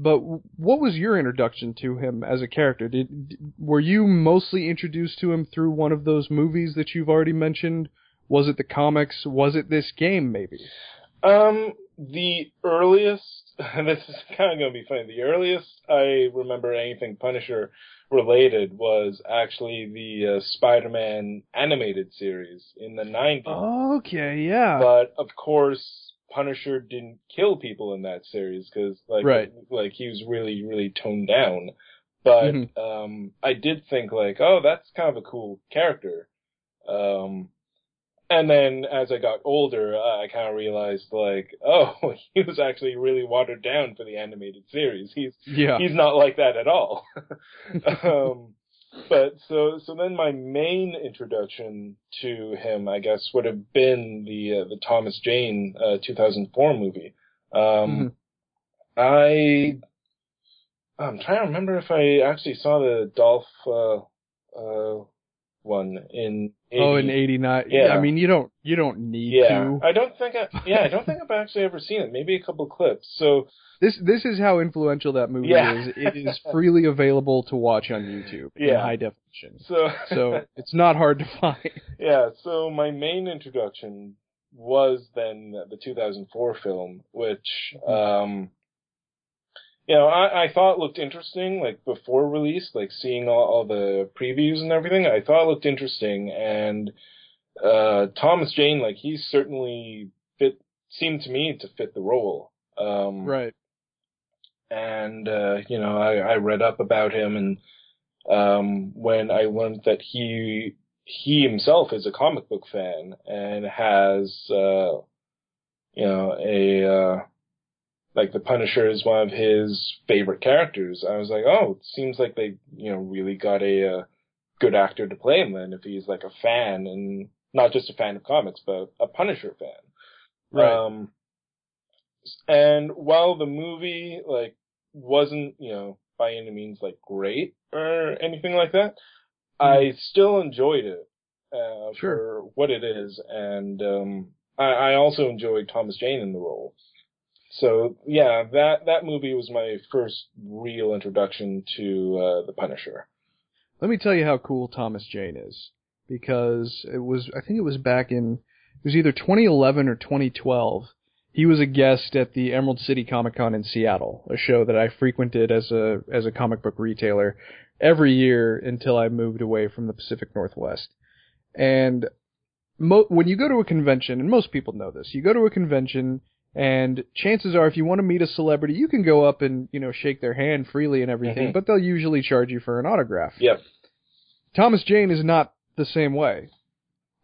But what was your introduction to him as a character? Did were you mostly introduced to him through one of those movies that you've already mentioned? Was it the comics? Was it this game maybe? Um, the earliest, [LAUGHS] this is kind of going to be funny. The earliest I remember anything Punisher related was actually the uh, Spider-Man animated series in the 90s. Okay, yeah. But of course, Punisher didn't kill people in that series because like Right. like he was really really toned down. But Mhm. um I did think like, oh, that's kind of a cool character. Um and then as I got older, I kind of realized like, [LAUGHS] oh, he was actually really watered down for the animated series. He's yeah. he's not like that at all. [LAUGHS] um, but so so then my main introduction to him, I guess, would have been the uh, the Thomas Jane uh, 2004 movie. Um, I I'm trying to remember if I actually saw the Dolph uh, uh, one in 80. Oh, in '89. Yeah. I mean, you don't you don't need yeah, to. I don't think I yeah I don't think I've actually ever seen it. Maybe a couple clips. So This this is how influential that movie Yeah. is. It is freely available to watch on YouTube in high definition. so [LAUGHS] So it's not hard to find. Yeah, so my main introduction was then the 2004 film, which, um, you know, I, I thought looked interesting, like before release, like seeing all, all the previews and everything, I thought it looked interesting, and, uh, Thomas Jane, like, he certainly fit, seemed to me to fit the role. Um, Right. and uh, you know, I, I read up about him, and um, when I learned that he he himself is a comic book fan and has uh, you know a uh, like the Punisher is one of his favorite characters, I was like, oh, it seems like they you know really got a, uh good actor to play him. Then if he's like a fan and not just a fan of comics, but a Punisher fan. Right. Um, and while the movie like wasn't you know by any means like great or anything like that, I still enjoyed it uh, Sure. for what it is, and um, I, I also enjoyed Thomas Jane in the role. So yeah, that that movie was my first real introduction to uh, the Punisher. Let me tell you how cool Thomas Jane is. Because it was, I think it was back in, it was either 2011 or 2012. He was a guest at the Emerald City Comic Con in Seattle, a show that I frequented as a, as a comic book retailer every year until I moved away from the Pacific Northwest. And mo- when you go to a convention, and most people know this, you go to a convention and chances are if you want to meet a celebrity, you can go up and, you know, shake their hand freely and everything, Mhm. but they'll usually charge you for an autograph. Yep. Thomas Jane is not the same way.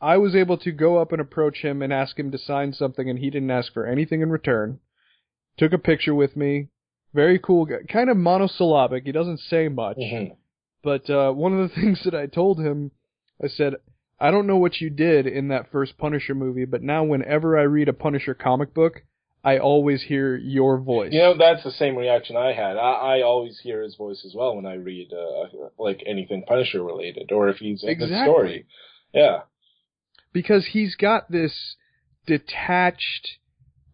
I was able to go up and approach him and ask him to sign something, and he didn't ask for anything in return. Took a picture with me. Very cool guy. Kind of monosyllabic. He doesn't say much. Mhm. But uh, one of the [LAUGHS] things that I told him, I said, I don't know what you did in that first Punisher movie, but now whenever I read a Punisher comic book, I always hear your voice. You know, that's the same reaction I had. I, I always hear his voice as well when I read uh, like anything Punisher related, or if he's in Exactly. the story. Yeah. because he's got this detached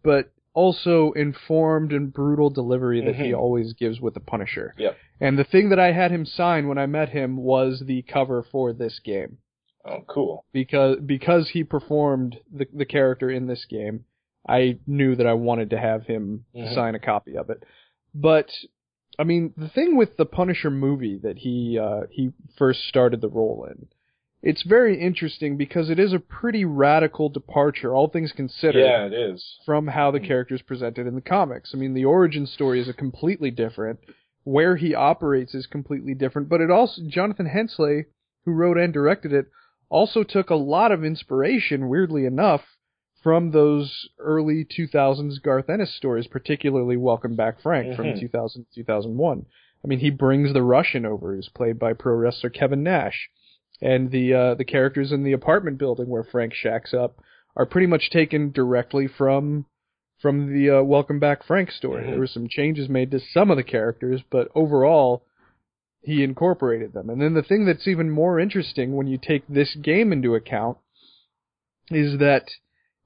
but also informed and brutal delivery that he Mhm. always gives with the Punisher. Yep. And the thing that I had him sign when I met him was the cover for this game Oh, cool. because because he performed the the character in this game. I knew that I wanted to have him Mhm. sign a copy of it. But I mean, the thing with the Punisher movie that he uh, he first started the role in, it's very interesting because it is a pretty radical departure, all things considered, Yeah, it is. from how the character is presented in the comics. I mean, the origin story is a completely different. Where he operates is completely different, but it also Jonathan Hensleigh, who wrote and directed it, also took a lot of inspiration, weirdly enough, from those early 2000s Garth Ennis stories, particularly Welcome Back Frank from Mhm. 2000 2001. I mean, he brings the Russian over, who's played by pro wrestler Kevin Nash, and the uh, the characters in the apartment building where Frank shacks up are pretty much taken directly from from the uh, Welcome Back Frank story. Mhm. There were some changes made to some of the characters, but overall, he incorporated them. And then the thing that's even more interesting when you take this game into account is that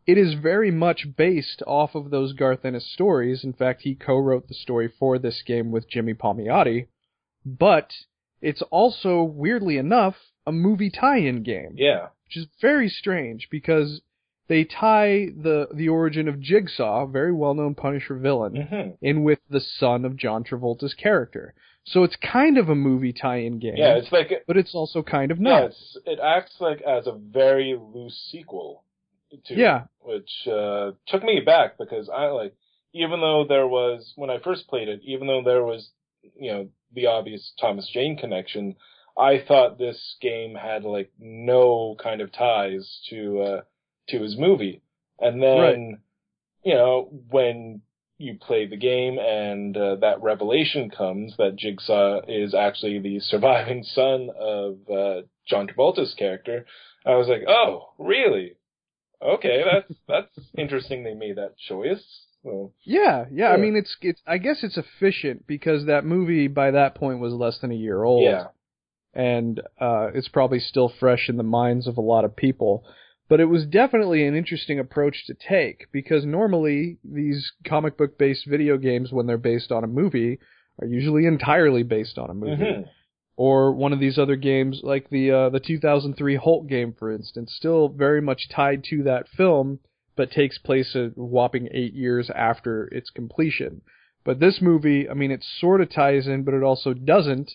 it is very much based off of those Garth Ennis stories. In fact, he co-wrote the story for this game with Jimmy Palmiotti, but it's also weirdly enough a movie tie-in game Yeah. which is very strange because they tie the the origin of Jigsaw, a very well-known Punisher villain, hmm in with the son of John Travolta's character. So it's kind of a movie tie-in game, Yeah, it's like but it's also kind of yeah, not. it's, it acts like as a very loose sequel to Yeah. which uh, took me back because I like even though there was when I first played it, even though there was you know the obvious Thomas Jane connection, I thought this game had like no kind of ties to uh, to his movie, and then Right. you know when you play the game and uh, that revelation comes that Jigsaw is actually the [LAUGHS] surviving son of uh, John Travolta's character, I was like, oh, really? Okay, that's that's interesting. They made that choice. So, Yeah, yeah. I mean, it's it's. I guess it's efficient because that movie by that point was less than a year old. yeah, and uh, it's probably still fresh in the minds of a lot of people. But it was definitely an interesting approach to take because normally these comic book based video games, when they're based on a movie, are usually entirely based on a movie. Mhm. Or one of these other games, like the uh, the 2003 Hulk game, for instance, still very much tied to that film, but takes place a whopping eight years after its completion. But this movie, I mean, it sort of ties in, but it also doesn't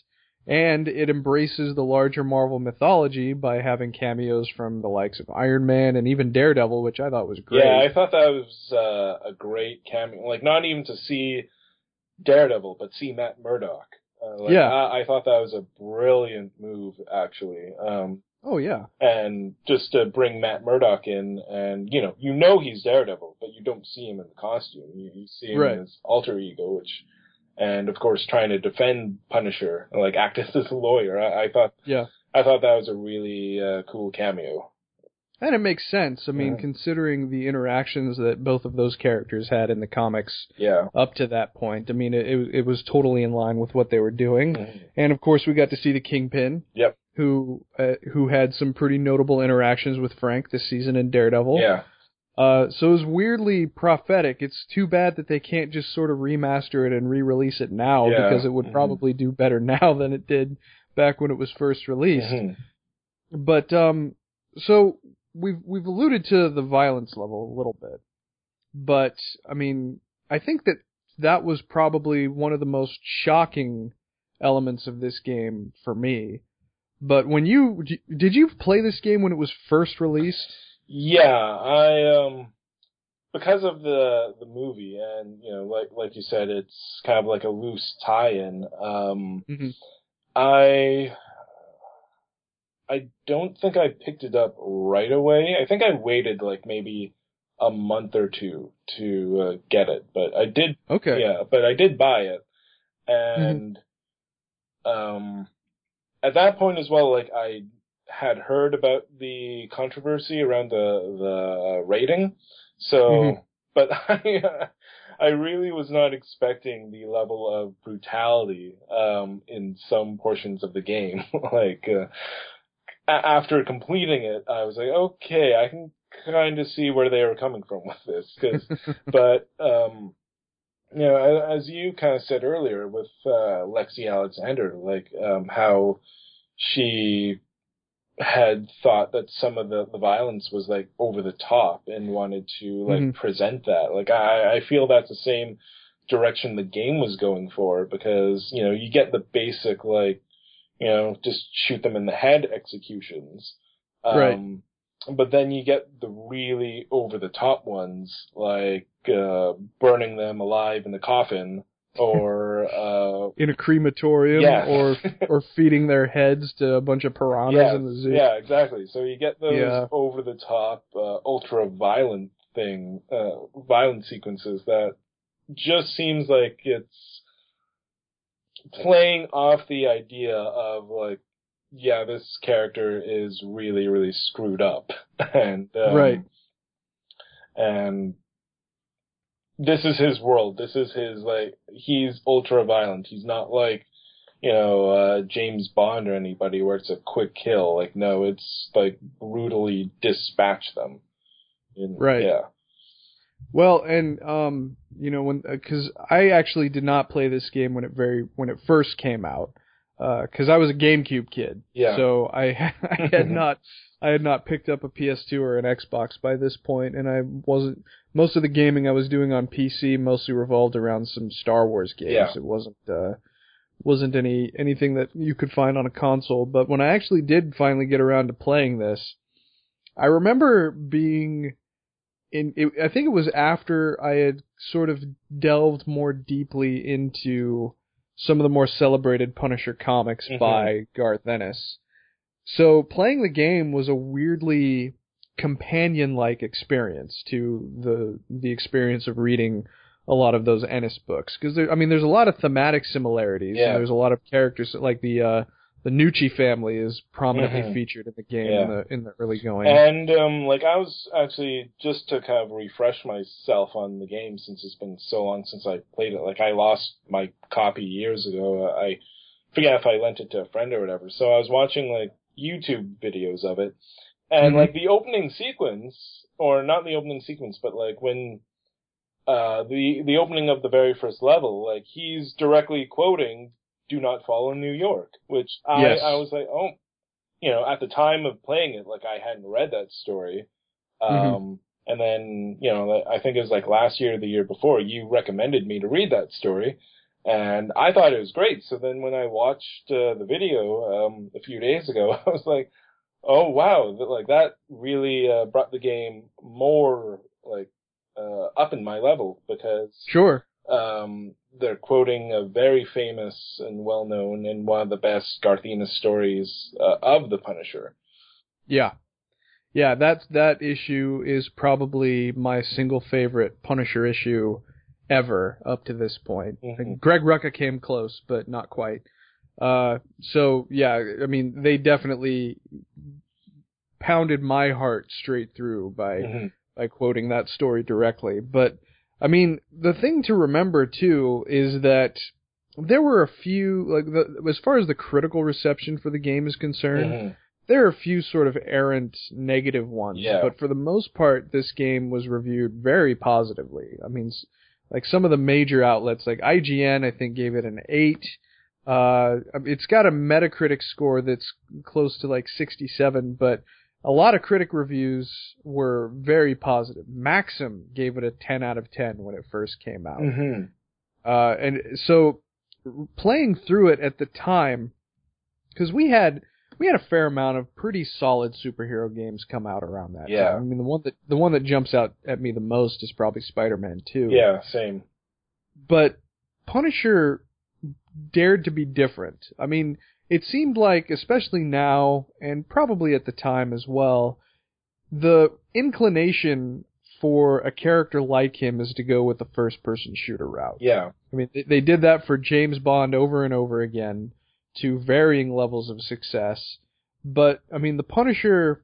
and it embraces the larger Marvel mythology by having cameos from the likes of Iron Man and even Daredevil, which I thought was great. yeah. I thought that was uh, a great cameo. Like not even to see Daredevil, but see Matt Murdock. Uh, like, Yeah. I, I thought that was a brilliant move, actually. Um, oh yeah, and just to bring Matt Murdock in, and you know, you know he's Daredevil, but you don't see him in the costume. You, you see him Right. in his alter ego, which, and of course, trying to defend Punisher, like act [LAUGHS] as his lawyer. I, I thought, yeah, I thought that was a really uh, cool cameo. And it makes sense. I mean, Yeah. considering the interactions that both of those characters had in the comics Yeah. up to that point, I mean, it it, it was totally in line with what they were doing. Mhm. And of course, we got to see the Kingpin, Yep. who uh, who had some pretty notable interactions with Frank this season in Daredevil. Yeah. Uh, so it was weirdly prophetic. It's too bad that they can't just sort of remaster it and re-release it now Yeah. because it would Mhm. probably do better [LAUGHS] now than it did back when it was first released. Mhm. But um, so we've we've alluded to the violence level a little bit, but I mean, I think that that was probably one of the most shocking elements of this game for me. But when you did you play this game when it was first released? Yeah, I um because of the the movie and you know like like you said it's kind of like a loose tie-in um Mhm. I I don't think I picked it up right away. I think I waited like maybe a month or two to uh, get it, but I did Okay. yeah, but I did buy it, and um, at that point as well, like I had heard about the controversy around the the rating, so Mhm. but [LAUGHS] I I really was not expecting the level of brutality um in some portions of the game, [LAUGHS] like. Uh, a- after completing it, I was like, okay, I can kind of see where they were coming from with this, because [LAUGHS] but um you know as you kind of said earlier with uh Lexi Alexander like um how she had thought that some of the the violence was like over the top and wanted to like Mhm. present that like I I feel that's the same direction the game was going for because you know you get the basic like you know just shoot them in the head executions um Right. but then you get the really over the top ones like uh burning them alive in the coffin or [LAUGHS] uh in a crematorium or [LAUGHS] or feeding their heads to a bunch of piranhas in the zoo. yeah exactly so you get those Yeah. over the top uh, ultra violent thing uh violent sequences that just seems like it's playing off the idea of like yeah this character is really really screwed up [LAUGHS] and um, Right. and this is his world. This is his like he's ultra violent. He's not like you know uh, James Bond or anybody where it's a quick kill. Like no, it's like brutally dispatch them. And, Right. Yeah. Well, and um, you know, when because I actually did not play this game when it very when it first came out, because I was a GameCube kid. Yeah. So I [LAUGHS] I had [LAUGHS] not I had not picked up a PS2 or an Xbox by this point, and I wasn't most of the gaming I was doing on PC mostly revolved around some Star Wars games. Yeah. It wasn't uh wasn't any anything that you could find on a console. But when I actually did finally get around to playing this, I remember being in it, I think it was after I had sort of delved more deeply into some of the more celebrated Punisher comics Mhm. by Garth Ennis. So playing the game was a weirdly companion-like experience to the the experience of reading a lot of those Ennis books because I mean there's a lot of thematic similarities Yeah. and there's a lot of characters like the uh the Gnucci family is prominently Mhm. featured in the game Yeah. in the in the early going. And um, like I was actually just to kind of refresh myself on the game since it's been so long since I played it. Like I lost my copy years ago. I forget if I lent it to a friend or whatever. So I was watching like YouTube videos of it, and Mhm. like the opening sequence, or not the opening sequence, but like when uh the the opening of the very first level, like he's directly quoting "Do not fall in New York," which I Yes. I was like, oh, you know, at the time of playing it, like I hadn't read that story. Um, and then, you know, I think it was like last year or the year before, you recommended me to read that story. And I thought it was great. So then when I watched uh, the video, um, a few days ago, [LAUGHS] I was like, oh wow, like that really, uh, brought the game more, like, uh, up in my level because, Sure. um, they're quoting a very famous and well known and one of the best Garth Ennis stories uh, of the Punisher. Yeah. Yeah, that that issue is probably my single favorite Punisher issue ever up to this point. Mhm. Greg Rucka came close, but not quite. Uh, so yeah, I mean, they definitely pounded my heart straight through by Mhm. by quoting that story directly. But I mean, the thing to remember too is that there were a few like the, as far as the critical reception for the game is concerned, Mhm. there are a few sort of errant negative ones, Yeah. but for the most part, this game was reviewed very positively. I mean, like some of the major outlets, like IGN, I think gave it an eight. Uh, it's got a Metacritic score that's close to like 67, but a lot of critic reviews were very positive. Maxim gave it a 10 out of 10 when it first came out. Mhm. Uh, and so playing through it at the time, because we had we had a fair amount of pretty solid superhero games come out around that Yeah. time. I mean, the one that the one that jumps out at me the most is probably Spider-Man 2. Yeah, same. But Punisher dared to be different. I mean, it seemed like, especially now, and probably at the time as well, the inclination for a character like him is to go with the first person shooter route. Yeah. I mean, they, they did that for James Bond over and over again to varying levels of success. But, I mean, the Punisher,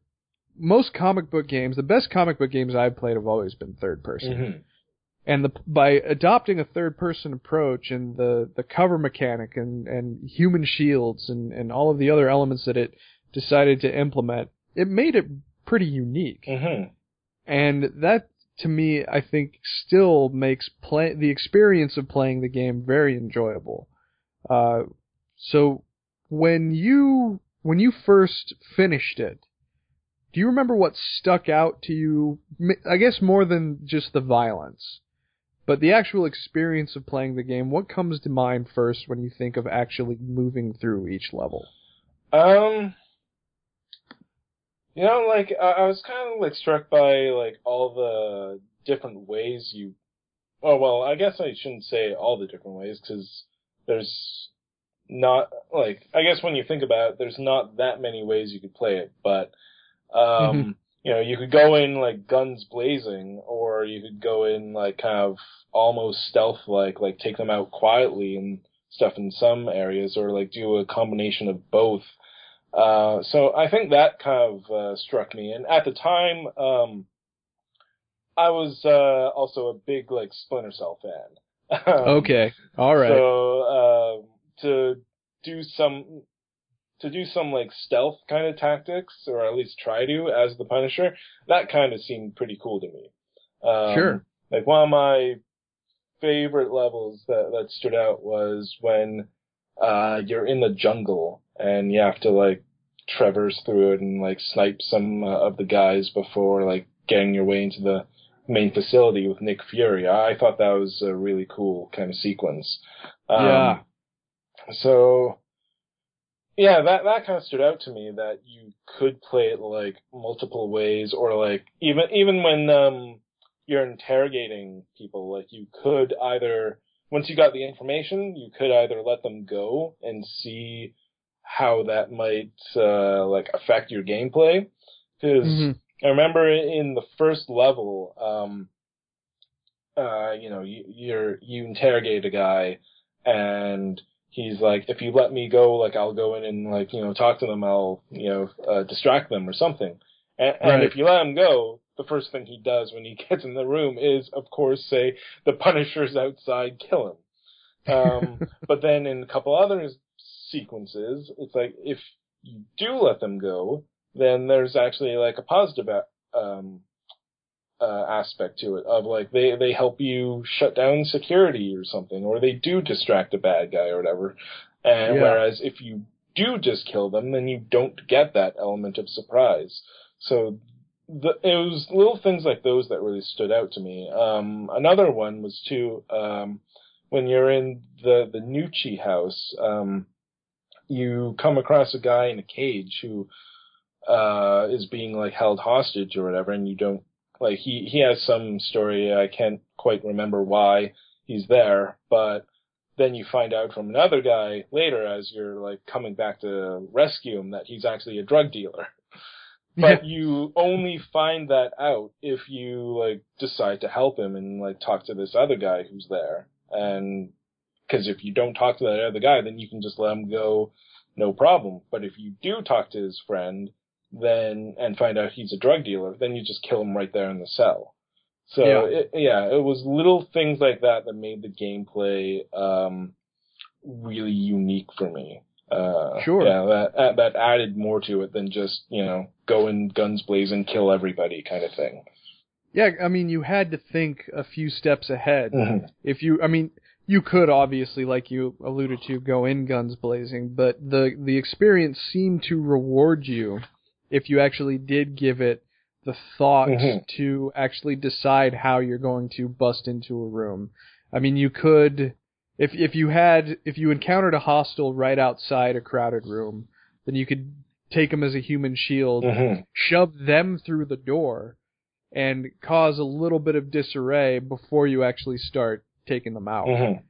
most comic book games, the best comic book games I've played have always been third person. Mhm. And the, by adopting a third person approach and the, the cover mechanic and, and human shields and, and all of the other elements that it decided to implement, it made it pretty unique. Mhm. And that, to me, I think still makes play the experience of playing the game very enjoyable. Uh, so when you when you first finished it, do you remember what stuck out to you? I guess more than just the violence, but the actual experience of playing the game. What comes to mind first when you think of actually moving through each level? Um, you know, like I, I was kind of like struck by like all the different ways you. Oh well, I guess I shouldn't say all the different ways because there's not like I guess when you think about it, there's not that many ways you could play it, but um. [LAUGHS] you know, you could go in like guns blazing, or you could go in like kind of almost stealth like, like take them out quietly and stuff in some areas, or like do a combination of both. Uh, so I think that kind of uh, struck me, and at the time, um, I was uh, also a big like Splinter Cell fan. [LAUGHS] Um, Okay. All right. So uh, to do some to do some like stealth kind of tactics, or at least try to, as the Punisher, that kind of seemed pretty cool to me. Um, Sure. Like one of my favorite levels that that stood out was when uh, you're in the jungle and you have to like traverse through it and like snipe some uh, of the guys before like getting your way into the main facility with Nick Fury. I thought that was a really cool kind of sequence. Um, Yeah. So, yeah, that that kind of stood out to me that you could play it like multiple ways, or like even even when um you're interrogating people, like you could either once you got the information, you could either let them go and see how that might uh, like affect your gameplay. Because Mhm. I remember in the first level, um, uh, you know, you, you're you interrogate a guy, and he's like, if you let me go, like I'll go in and like you know talk to them, I'll you know uh, distract them or something. And, and Right. if you let him go, the first thing he does when he [LAUGHS] gets in the room is, of course, say the Punisher's outside, kill him. Um, [LAUGHS] but then in a couple other sequences, it's like if you do let them go, then there's actually like a positive um, uh, aspect to it of like they they help you shut down security or something, or they do distract a bad guy or whatever. And Yeah. whereas if you do just kill them, then you don't get that element of surprise. So the, it was little things like those that really stood out to me. Um, another one was too um, when you're in the the Gnucci house. Um, you come across a guy in a cage who uh is being like held hostage or whatever and you don't like he he has some story I can't quite remember why he's there but then you find out from another guy later as you're like coming back to rescue him that he's actually a drug dealer. [LAUGHS] But you only find that out if you like decide to help him and like talk to this other guy who's there. And because if you don't talk to that other guy then you can just let him go no problem. But if you do talk to his friend then and find out he's a drug dealer then you just kill him right there in the cell so Yeah. It, yeah it was little things like that that made the gameplay um really unique for me uh, Sure. Yeah, that uh, that added more to it than just you know go in guns blazing, kill everybody kind of thing. Yeah, I mean, you had to think a few steps ahead. Mhm. If you, I mean, you could obviously, like you alluded to, go in guns blazing, but the the experience seemed to reward you if you actually did give it the thought Mhm. to actually decide how you're going to bust into a room. I mean, you could, if if you had, if you encountered a hostile right outside a crowded room, then you could take them as a human shield Mhm. shove them through the door and cause a little bit of disarray before you actually start taking them out. Mhm.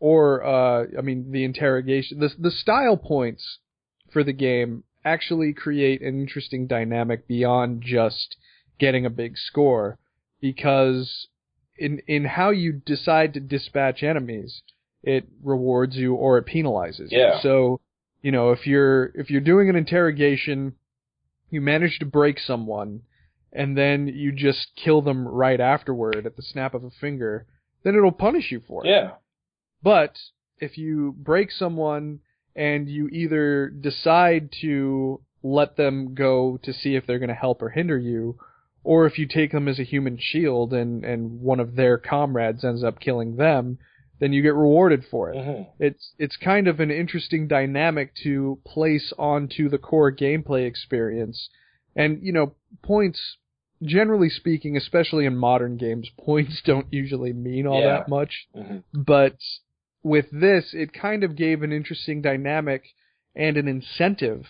Or, uh, I mean, the interrogation, the, the style points for the game actually create an interesting dynamic beyond just getting a big score because in, in how you decide to dispatch enemies, it rewards you or it penalizes you. Yeah. So, you know, if you're, if you're doing an interrogation, you manage to break someone, and then you just kill them right afterward at the snap of a finger, then it'll punish you for it. Yeah. But if you break someone and you either decide to let them go to see if they're going to help or hinder you, or if you take them as a human shield and, and one of their comrades ends up killing them, then you get rewarded for it. Mhm. It's it's kind of an interesting dynamic to place onto the core gameplay experience. And you know, points generally speaking, especially in modern games, [LAUGHS] points don't usually mean all Yeah. that much. Mhm. But with this, it kind of gave an interesting dynamic and an incentive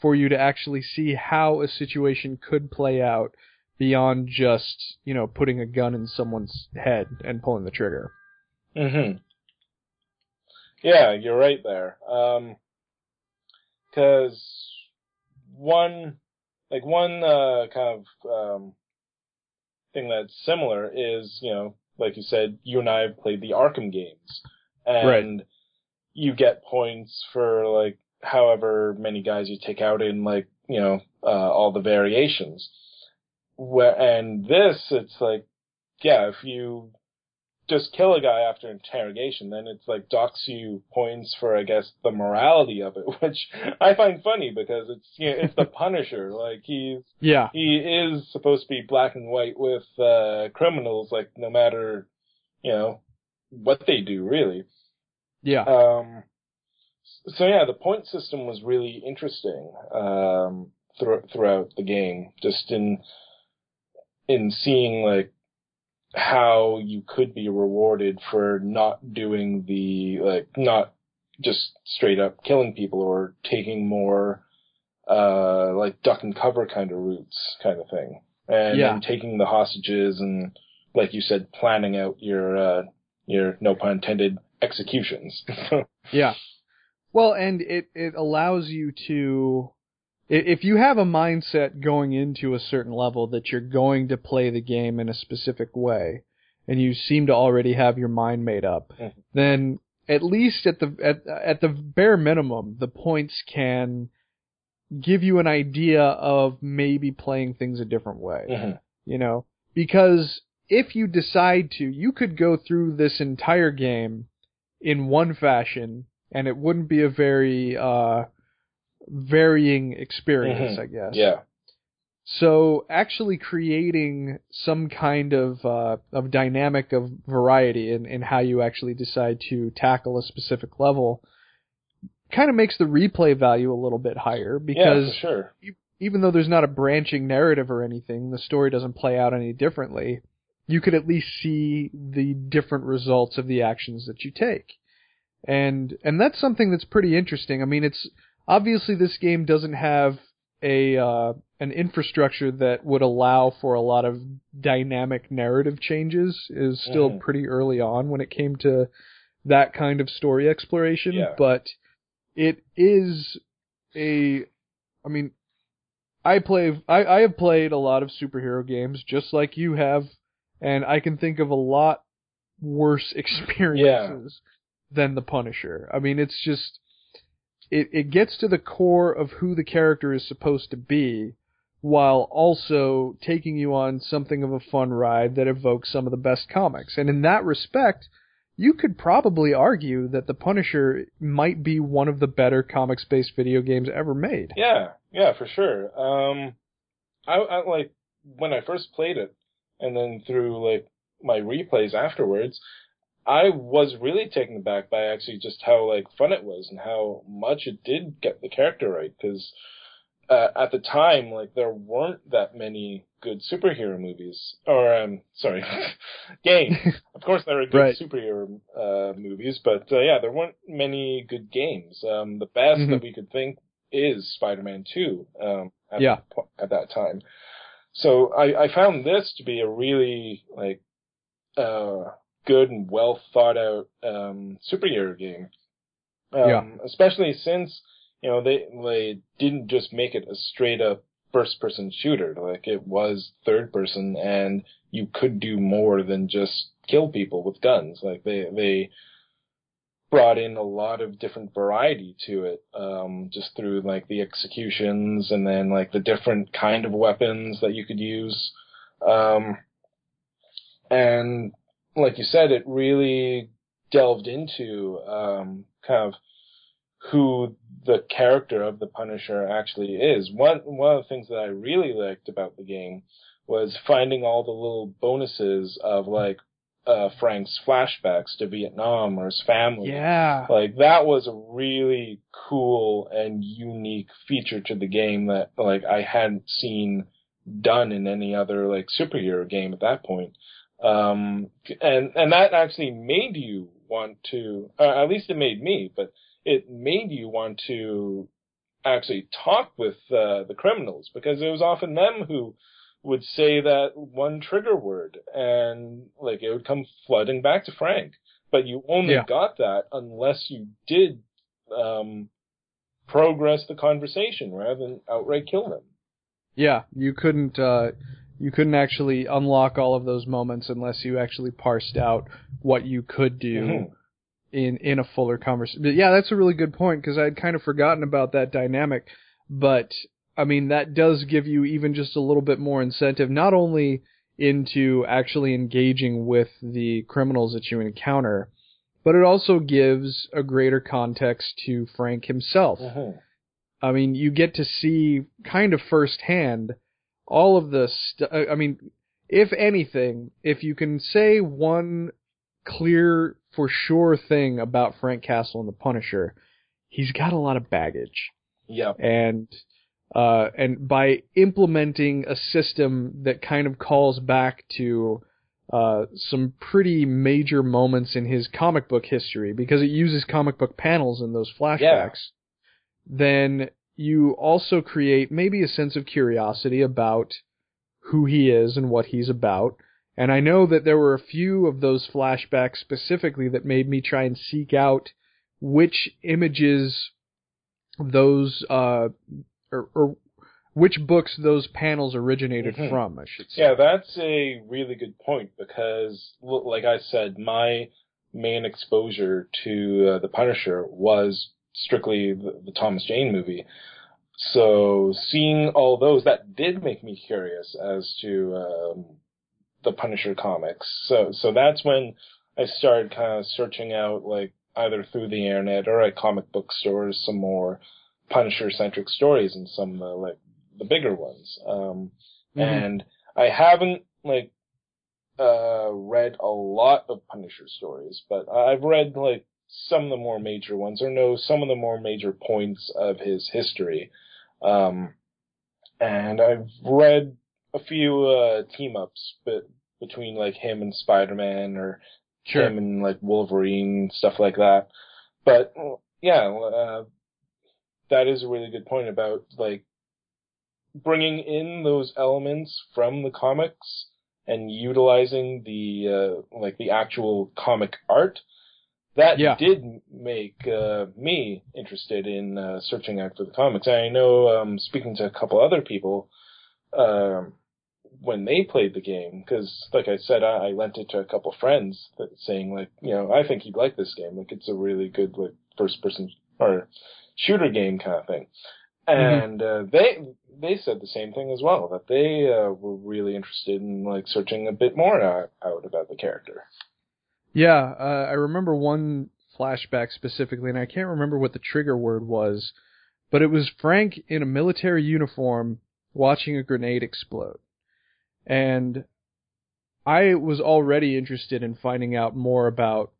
for you to actually see how a situation could play out beyond just, you know, putting a gun in someone's head and pulling the trigger. Mhm. Yeah, you're right there. Um cuz one, like one uh, kind of um, thing that's similar is, you know, like you said, you and I have played the Arkham games, and you get points for like however many guys you take out in like you know uh, all the variations. Where and this, it's like yeah, if you just kill a guy after interrogation, then it's like docks you points for, I guess, the morality of it, [LAUGHS] which I find funny because it's you know, it's the [LAUGHS] Punisher. Like he's Yeah. he is supposed to be black and white with uh, criminals, like no matter you know what they do, really. Yeah. Um, so yeah, the point system was really interesting um, thr- throughout the game, just in in seeing like how you could be rewarded for not doing the like not just straight up killing people or taking more uh like duck and cover kind of routes kind of thing and, Yeah. and taking the hostages and like you said planning out your uh your no pun intended executions [LAUGHS] Yeah. Well, and it it allows you to if you have a mindset going into a certain level that you're going to play the game in a specific way and you seem to already have your mind made up, Mhm. then at least at the at at the bare minimum, the points can give you an idea of maybe playing things a different way Mhm. you know, because if you decide to, you could go through this entire game in one fashion and it wouldn't be a very uh varying experience, Mhm. I guess. yeah So actually creating some kind of uh, of dynamic of variety in, in how you actually decide to tackle a specific level kind of makes the replay value a little bit higher because yeah sure even though there's not a branching narrative or anything, the story doesn't play out any differently. You could at least see the different results of the actions that you take. And and that's something that's pretty interesting. I mean, it's obviously this game doesn't have a uh, an infrastructure that would allow for a lot of dynamic narrative changes. Is still Mhm. pretty early on when it came to that kind of story exploration, Yeah. but it is a I mean, I play I, I have played a lot of superhero games just like you have, and I can think of a lot worse [LAUGHS] experiences than the Punisher. I mean, it's just it it gets to the core of who the character is supposed to be while also taking you on something of a fun ride that evokes some of the best comics. And in that respect, you could probably argue that the Punisher might be one of the better comics-based video games ever made. Yeah, yeah, for sure. Um, I, I like when I first played it, and then through like my replays afterwards, I was really taken aback by actually just how like fun it was and how much it did get the character right. Because uh, at the time, like there weren't that many good superhero movies, or um, sorry, [LAUGHS] games. [LAUGHS] of course, there are good Right. superhero uh, movies, but uh, yeah, there weren't many good games. Um, the best Mhm. that we could think is Spider-Man 2 um, at, Yeah. at that time. So I, I found this to be a really like uh, good and well thought out um, superhero game. Um, Yeah. Especially since you know they they didn't just make it a straight up first person shooter. Like it was third person, and you could do more than just kill people with guns. Like they they brought in a lot of different variety to it, um, just through like the executions and then like the different kind of weapons that you could use. Um, and like you said, it really delved into um, kind of who the character of the Punisher actually is. One one of the things that I really liked about the game was finding all the little bonuses of like uh, Frank's flashbacks to Vietnam or his family. Yeah. Like that was a really cool and unique feature to the game that like I hadn't seen done in any other like superhero game at that point. Um, and and that actually made you want to, uh, at least it made me, but it made you want to actually talk with uh, the criminals because it was often them who would say that one trigger word and like it would come flooding back to Frank. But you only Yeah. got that unless you did um, progress the conversation rather than outright kill them. Yeah, you couldn't uh you couldn't actually unlock all of those moments unless you actually parsed out what you could do Mhm. in in a fuller conversation. But yeah, that's a really good point because I had kind of forgotten about that dynamic. But I mean, that does give you even just a little bit more incentive, not only into actually engaging with the criminals that you encounter, but it also gives a greater context to Frank himself. Mhm. I mean, you get to see kind of firsthand all of the st- I mean, if anything, if you can say one clear for sure thing about Frank Castle and the Punisher, he's got a lot of baggage. Yep. And uh and by implementing a system that kind of calls back to uh some pretty major moments in his comic book history because it uses comic book panels in those flashbacks then you also create maybe a sense of curiosity about who he is and what he's about. And I know that there were a few of those flashbacks specifically that made me try and seek out which images those uh or, or which books those panels originated Mhm. from, I should say. Yeah, that's a really good point because, like I said, my main exposure to uh, the Punisher was strictly the, the Thomas Jane movie. So seeing all those, that did make me curious as to um, the Punisher comics. So so that's when I started kind of searching out, like either through the internet or at comic book stores, some more Punisher centric stories and some uh, like the bigger ones. Um, Mhm. and I haven't like uh read a lot of Punisher stories, but I've read like some of the more major ones or know some of the more major points of his history. Um and I've read a few uh team ups but between like him and Spider-Man or Sure. him and like Wolverine stuff like that. But yeah, uh that is a really good point about like bringing in those elements from the comics and utilizing the uh, like the actual comic art that Yeah. did make uh, me interested in uh, searching out for the comics. And I know um, speaking to a couple other people um, when they played the game, because like I said, I, I lent it to a couple friends that saying like, you know, I think you'd like this game. Like it's a really good like first person or shooter game kind of thing. And uh, they they said the same thing as well that they uh, were really interested in like searching a bit more out, out about the character. Yeah, uh, I remember one flashback specifically, and I can't remember what the trigger word was, but it was Frank in a military uniform watching a grenade explode. And I was already interested in finding out more about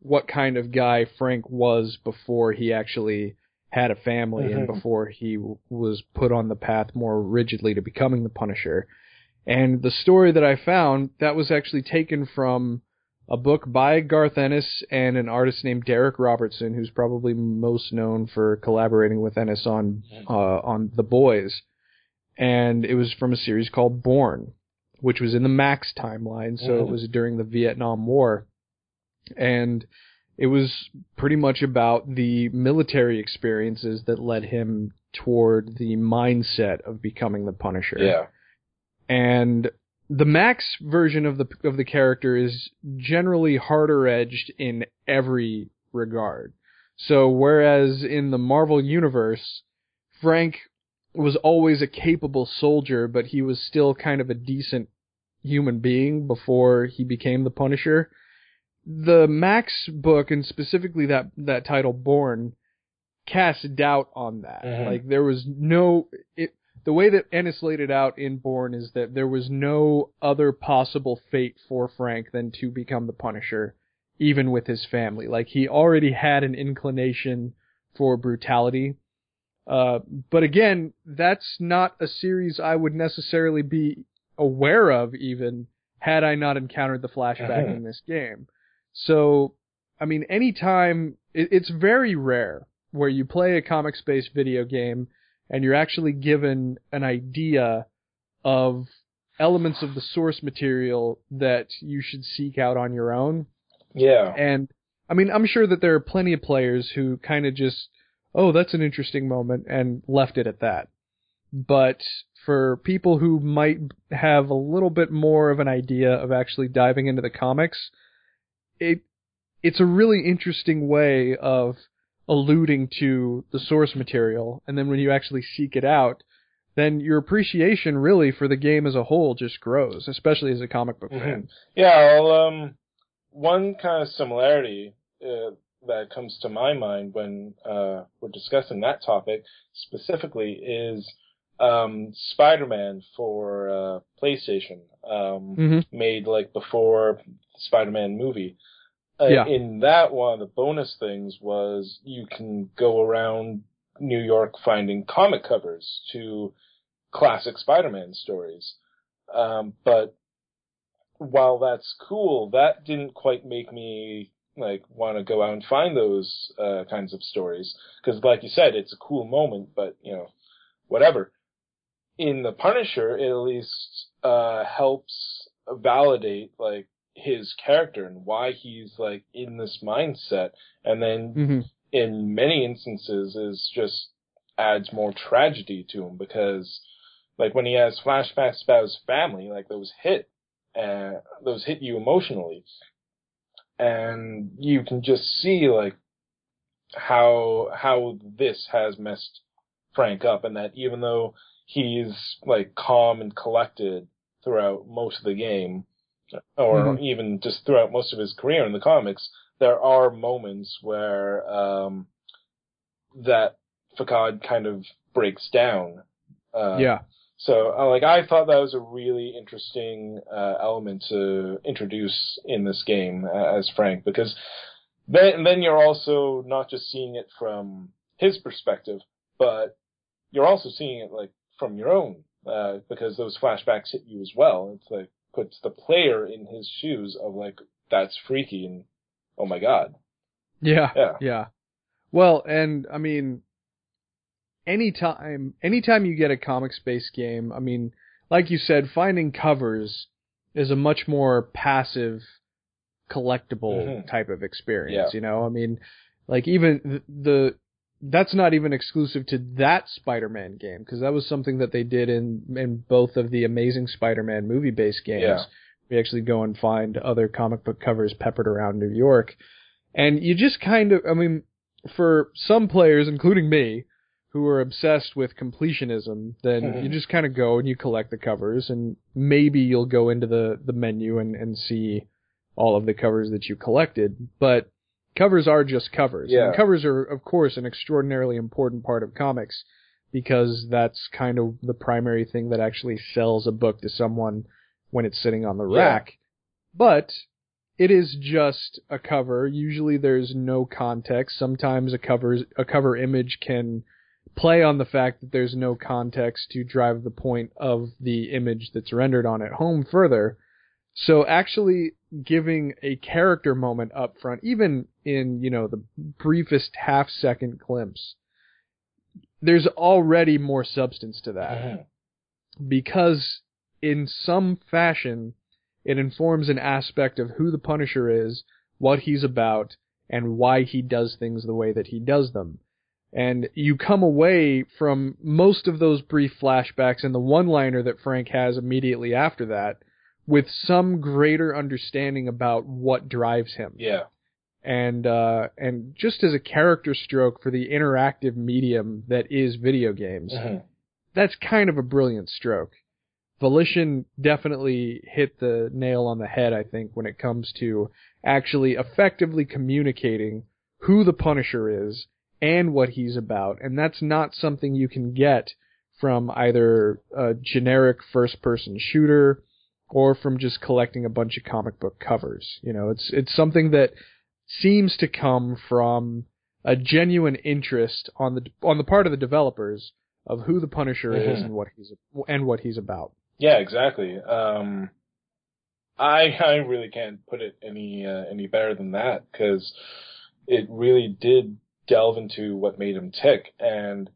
what kind of guy Frank was before he actually had a family and Mhm. before he w- was put on the path more rigidly to becoming the Punisher. And the story that I found, that was actually taken from a book by Garth Ennis and an artist named Darick Robertson, who's probably most known for collaborating with Ennis on uh, on The Boys. And it was from a series called Born, which was in the Max timeline, so it Mhm. was during the Vietnam War. And it was pretty much about the military experiences that led him toward the mindset of becoming the Punisher Yeah. and the max version of the of the character is generally harder edged in every regard. So whereas in the Marvel universe, Frank was always a capable soldier, but he was still kind of a decent human being before he became the Punisher. The Max book and specifically that that title Born cast doubt on that. Mhm. Like there was no it the way that Ennis laid it out in Born is that there was no other possible fate for Frank than to become the Punisher, even with his family. Like he already had an inclination for brutality. Uh, but again, that's not a series I would necessarily be aware of even had I not encountered the flashback Mhm. in this game. So, I mean, anytime, it, it's very rare where you play a comics based video game and you're actually given an idea of elements of the source material that you should seek out on your own. Yeah. And I mean, I'm sure that there are plenty of players who kind of just, oh, that's an interesting moment and left it at that. But for people who might have a little bit more of an idea of actually diving into the comics, it it's a really interesting way of alluding to the source material and then when you actually seek it out then your appreciation really for the game as a whole just grows, especially as a comic book fan. Yeah, well, um, one kind of similarity uh, that comes to my mind when uh, we're discussing that topic specifically is um, Spider-Man for uh, PlayStation, um, Mhm. made like before the Spider-Man movie. Uh, Yeah. In that one, of the bonus things was you can go around New York finding comic covers to classic Spider-Man stories. Um, but while that's cool, that didn't quite make me like want to go out and find those uh, kinds of stories because, like you said, it's a cool moment. But you know, whatever. In the Punisher, it at least uh, helps validate like his character and why he's like in this mindset, and then hmm in many instances is just adds more tragedy to him because like when he has flashbacks about his family, like those hit and those hit you emotionally. And you can just see like how how this has messed Frank up and that even though he's like calm and collected throughout most of the game or Mhm. even just throughout most of his career in the comics, there are moments where um, that facade kind of breaks down. Uh, yeah. So, uh, like, I thought that was a really interesting uh, element to introduce in this game uh, as Frank, because then then you're also not just seeing it from his perspective, but you're also seeing it like from your own, uh, because those flashbacks hit you as well. It's like puts the player in his shoes of like that's freaky and oh my god. Yeah. Yeah. Yeah. Well, and I mean, anytime, anytime you get a comics based game, I mean, like you said, finding covers is a much more passive, collectible Mhm. type of experience. Yeah. You know, I mean, like even the, the that's not even exclusive to that Spider-Man game because that was something that they did in in both of the Amazing Spider-Man movie-based games. Yeah. We actually go and find other comic book covers peppered around New York, and you just kind of, I mean, for some players, including me, who are obsessed with completionism, then Mhm. you just kind of go and you collect the covers, and maybe you'll go into the the menu and and see all of the covers that you collected, but covers are just covers. Yeah. And covers are, of course, an extraordinarily important part of comics because that's kind of the primary thing that actually sells a book to someone when it's sitting on the Yeah. rack. But it is just a cover. Usually there's no context. Sometimes a covers a cover image can play on the fact that there's no context to drive the point of the image that's rendered on it home further. So actually giving a character moment up front, even in, you know, the briefest half second glimpse, there's already more substance to that because in some fashion it informs an aspect of who the Punisher is, what he's about, and why he does things the way that he does them. And you come away from most of those brief flashbacks and the one liner that Frank has immediately after that with some greater understanding about what drives him Yeah. and uh, and just as a character stroke for the interactive medium that is video games, Mhm. that's kind of a brilliant stroke. Volition definitely hit the nail on the head, I think, when it comes to actually effectively communicating who the Punisher is and what he's about, and that's not something you can get from either a generic first-person shooter or from just collecting a bunch of comic book covers. You know, it's it's something that seems to come from a genuine interest on the on the part of the developers of who the Punisher is Mhm. and what he's and what he's about. Yeah, exactly. Um, I I really can't put it any uh, any better than that because it really did delve into what made him tick. And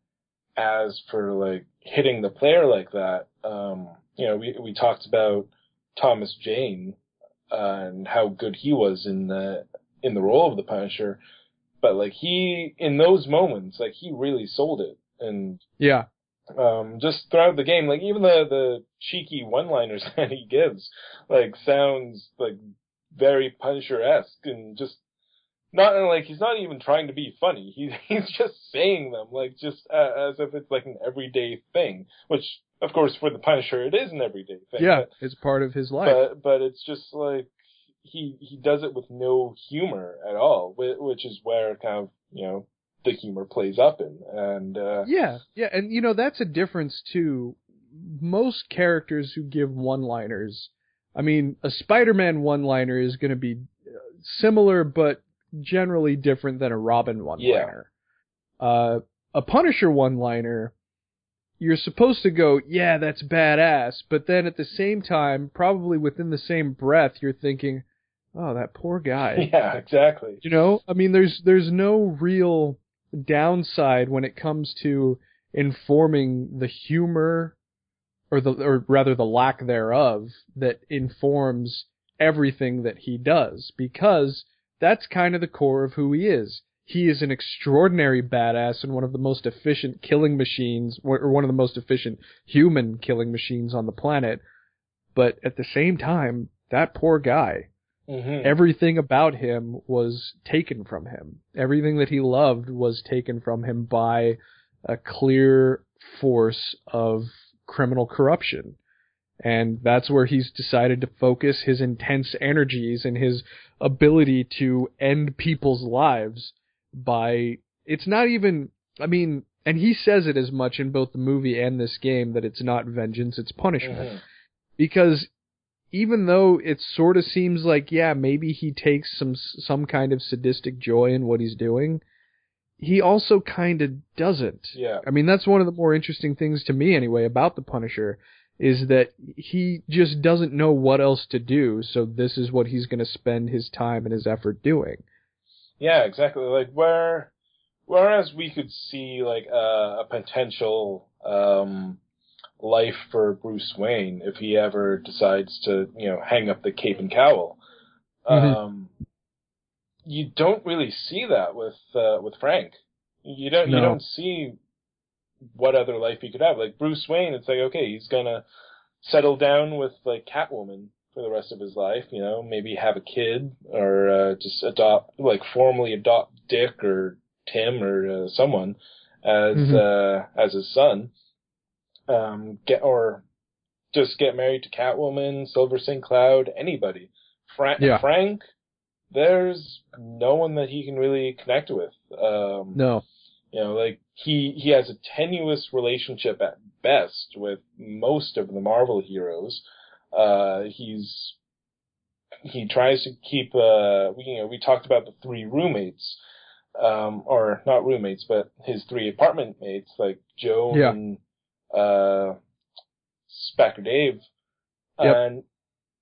as for like hitting the player like that, um, you know, we we talked about Thomas Jane uh, and how good he was in the in the role of the Punisher, but like he in those moments, like he really sold it. And Yeah, um, just throughout the game, like even the the cheeky one-liners [LAUGHS] that he gives, like sounds like very Punisher-esque, and just not like he's not even trying to be funny. He's [LAUGHS] he's just saying them like just uh, as if it's like an everyday thing, which of course for the Punisher it is an everyday thing. Yeah, but, it's part of his life. but but it's just like he he does it with no humor at all, which is where kind of you know the humor plays up in, and uh, Yeah, yeah, and you know that's a difference too. Most characters who give one-liners, I mean, a Spider-Man one-liner is going to be uh, similar but generally different than a Robin one-liner. Uh, a Punisher one-liner, you're supposed to go, yeah, that's badass, but then at the same time, probably within the same breath, you're thinking, oh, that poor guy. [LAUGHS] yeah, exactly. You know, I mean, there's there's no real downside when it comes to informing the humor, or the or rather the lack thereof that informs everything that he does, because that's kind of the core of who he is. He is an extraordinary badass and one of the most efficient killing machines, or one of the most efficient human killing machines on the planet. But at the same time, that poor guy hmm everything about him was taken from him. Everything that he loved was taken from him by a clear force of criminal corruption. And that's where he's decided to focus his intense energies and his ability to end people's lives by, it's not even, I mean, and he says it as much in both the movie and this game that it's not vengeance, it's punishment Mhm. because even though it sort of seems like yeah maybe he takes some some kind of sadistic joy in what he's doing he also kind of doesn't Yeah. i mean that's one of the more interesting things to me anyway about the punisher is that he just doesn't know what else to do so this is what he's going to spend his time and his effort doing Yeah, exactly. Like where, whereas we could see like a, a potential um, life for Bruce Wayne if he ever decides to, you know, hang up the cape and cowl. Mhm. Um, you don't really see that with uh, with Frank. You don't you don't see what other life he could have. Like Bruce Wayne, it's like okay, he's gonna settle down with like Catwoman for the rest of his life. You know, maybe have a kid or uh, just adopt like formally adopt Dick or Tim or uh, someone as Mhm. uh, as his son. Um, get or just get married to Catwoman, Silver St. Cloud, anybody. Frank, Yeah. Frank, there's no one that he can really connect with. Um, no you know, like he he has a tenuous relationship at best with most of the Marvel heroes. Uh, he's he tries to keep uh we, you know we talked about the three roommates um or not roommates but his three apartment mates like Joe Yeah. and uh Spacker Dave Yep. and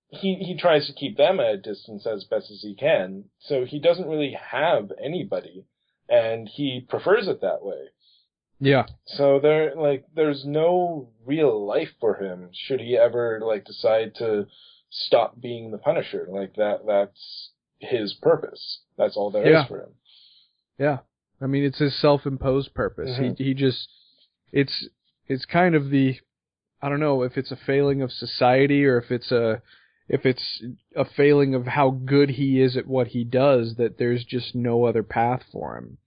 he he tries to keep them at a distance as best as he can so he doesn't really have anybody and he prefers it that way yeah so there, like, there's no real life for him. Should he ever like decide to stop being the Punisher, like that, that's his purpose. That's all there is Yeah. for him. Yeah, I mean it's his self-imposed purpose. Mhm. He he just it's it's kind of the I don't know if it's a failing of society or if it's a if it's a failing of how good he is at what he does that there's just no other path for him.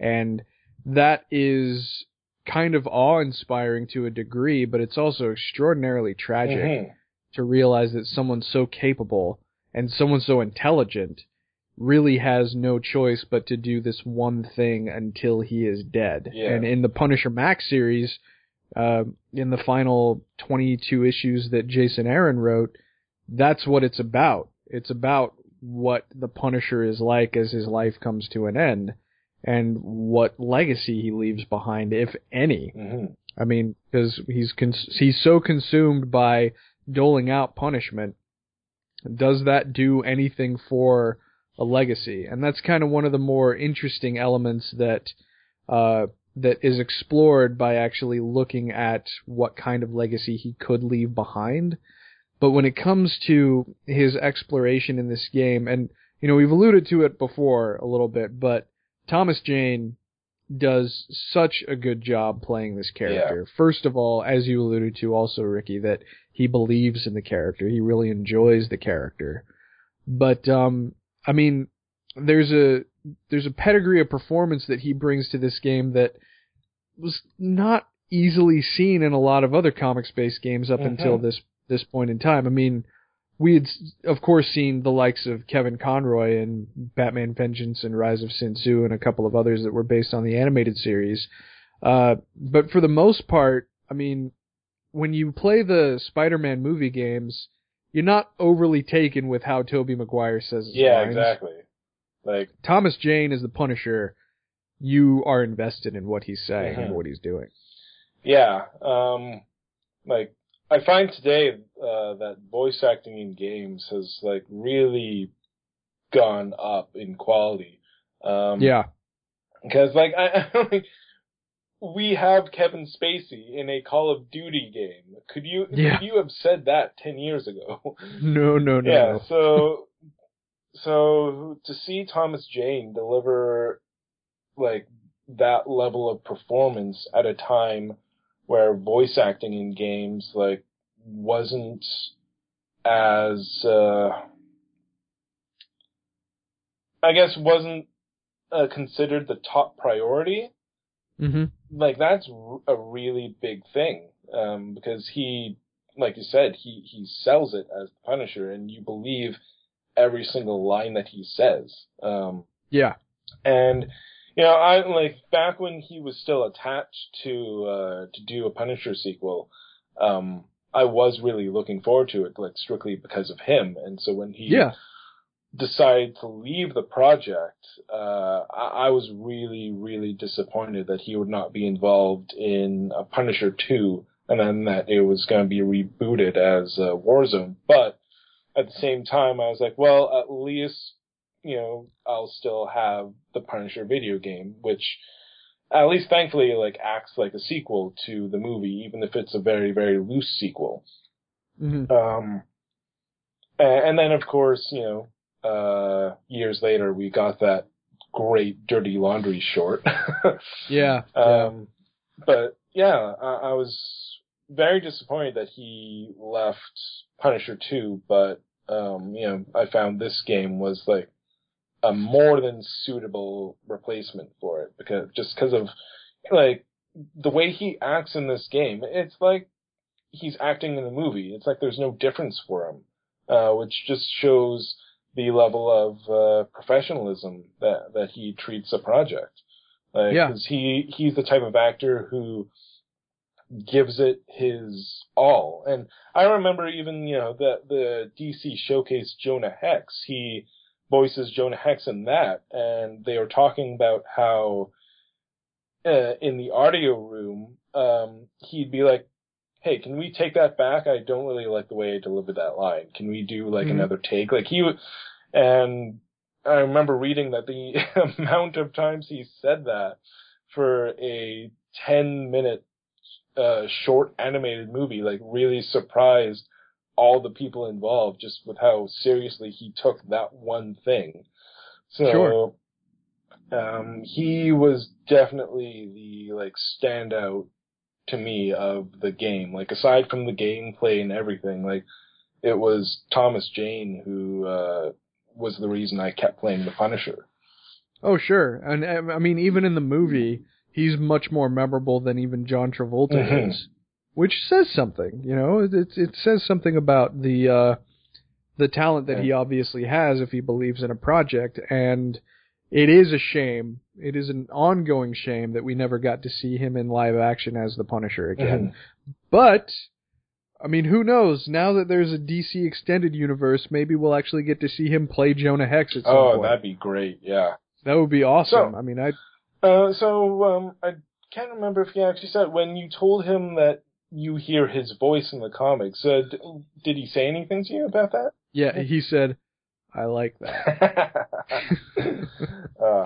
And that is kind of awe-inspiring to a degree, but it's also extraordinarily tragic Mhm. to realize that someone so capable and someone so intelligent really has no choice but to do this one thing until he is dead. Yeah. And in the Punisher Max series, uh, in the final 22 issues that Jason Aaron wrote, that's what it's about. It's about what the Punisher is like as his life comes to an end and what legacy he leaves behind, if any. Mhm. I mean, because he's cons- he's so consumed by doling out punishment. Does that do anything for a legacy? And that's kind of one of the more interesting elements that uh, that is explored by actually looking at what kind of legacy he could leave behind. But when it comes to his exploration in this game, and you know we've alluded to it before a little bit, but Thomas Jane does such a good job playing this character. First of all, as you alluded to also, Ricky, that he believes in the character. He really enjoys the character. But um I mean, there's a there's a pedigree of performance that he brings to this game that was not easily seen in a lot of other comics based games up until Mhm. this this point in time. I mean, we had of course seen the likes of Kevin Conroy in Batman Vengeance and Rise of Sin Tzu and a couple of others that were based on the animated series. Uh, but for the most part, I mean, when you play the Spider-Man movie games, you're not overly taken with how Tobey Maguire says Yeah, lines. exactly. Like, Thomas Jane is the Punisher. You are invested in what he's saying and Mhm. what he's doing. yeah, um, like I find today uh, that voice acting in games has like really gone up in quality. Um, Yeah, because like I, [LAUGHS] think we have Kevin Spacey in a Call of Duty game. Could you Yeah. could you have said that ten years ago? [LAUGHS] no, no, no. yeah. So so to see Thomas Jane deliver like that level of performance at a time where voice acting in games like wasn't as uh I guess wasn't uh, considered the top priority hmm like that's a really big thing um, because he, like you said, he he sells it as the Punisher, and you believe every single line that he says. Um, Yeah, and you know, I like back when he was still attached to uh, to do a Punisher sequel. Um, I was really looking forward to it, like strictly because of him. And so when he yeah, decided to leave the project, uh, I, I was really, really disappointed that he would not be involved in a Punisher 2 and then that it was going to be rebooted as uh, Warzone. But at the same time, I was like, well, at least, you know, I'll still have the Punisher video game, which at least thankfully like acts like a sequel to the movie, even if it's a very, very loose sequel. hmm Um, and then of course, you know, uh, years later we got that great Dirty Laundry short. [LAUGHS] yeah, yeah. um, but yeah, I, I was very disappointed that he left Punisher 2, but, um, you know, I found this game was like a more than suitable replacement for it because, just because of, like, the way he acts in this game, it's like he's acting in the movie. It's like there's no difference for him, uh, which just shows the level of uh, professionalism that that he treats a project. Like, Yeah. 'cause he he's the type of actor who gives it his all. And I remember even you know the the DC showcase Jonah Hex. He voices Jonah Hex in that, and they were talking about how uh, in the audio room, um, he'd be like, "Hey, can we take that back? I don't really like the way I delivered that line. Can we do like Mhm. another take?" Like he would, and I remember reading that the [LAUGHS] amount of times he said that for a ten minute uh, short animated movie, like really surprised all the people involved just with how seriously he took that one thing. So, Sure. um, he was definitely the like standout to me of the game. Like aside from the gameplay and everything, like it was Thomas Jane who uh, was the reason I kept playing the Punisher. Oh, sure. And I mean, even in the movie, he's much more memorable than even John Travolta Mhm. is, which says something. You know, it it, says something about the uh, the talent that he obviously has if he believes in a project. And it is a shame. It is an ongoing shame that we never got to see him in live action as the Punisher again. But I mean, who knows? Now that there's a DC extended universe, maybe we'll actually get to see him play Jonah Hex at some Oh, point. that'd be great. Yeah. That would be awesome. So- I mean, I Uh, so um, I can't remember if he actually said when you told him that you hear his voice in the comics. Uh, d- did he say anything to you about that? yeah, he said, I like that. [LAUGHS] uh,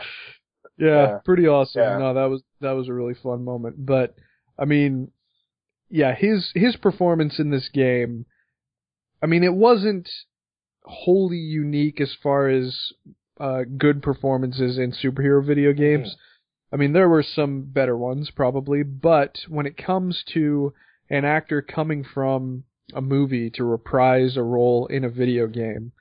Yeah, Yeah. pretty awesome. Yeah. No, that was that was a really fun moment. But I mean, yeah, his his performance in this game, I mean, it wasn't wholly unique as far as uh, good performances in superhero video games. I mean, there were some better ones probably, but when it comes to an actor coming from a movie to reprise a role in a video game,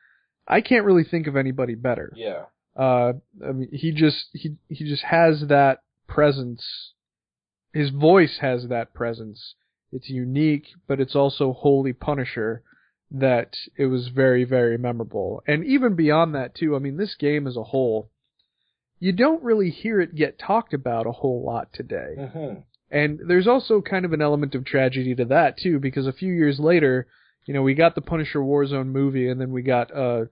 I can't really think of anybody better. yeah. Uh, I mean, he just he he just has that presence. His voice has that presence. It's unique, but it's also wholly Punisher. That it was very very memorable, and even beyond that too. I mean, this game as a whole, you don't really hear it get talked about a whole lot today. Mhm. And there's also kind of an element of tragedy to that too, because a few years later, you know, we got the Punisher Warzone movie, and then we got a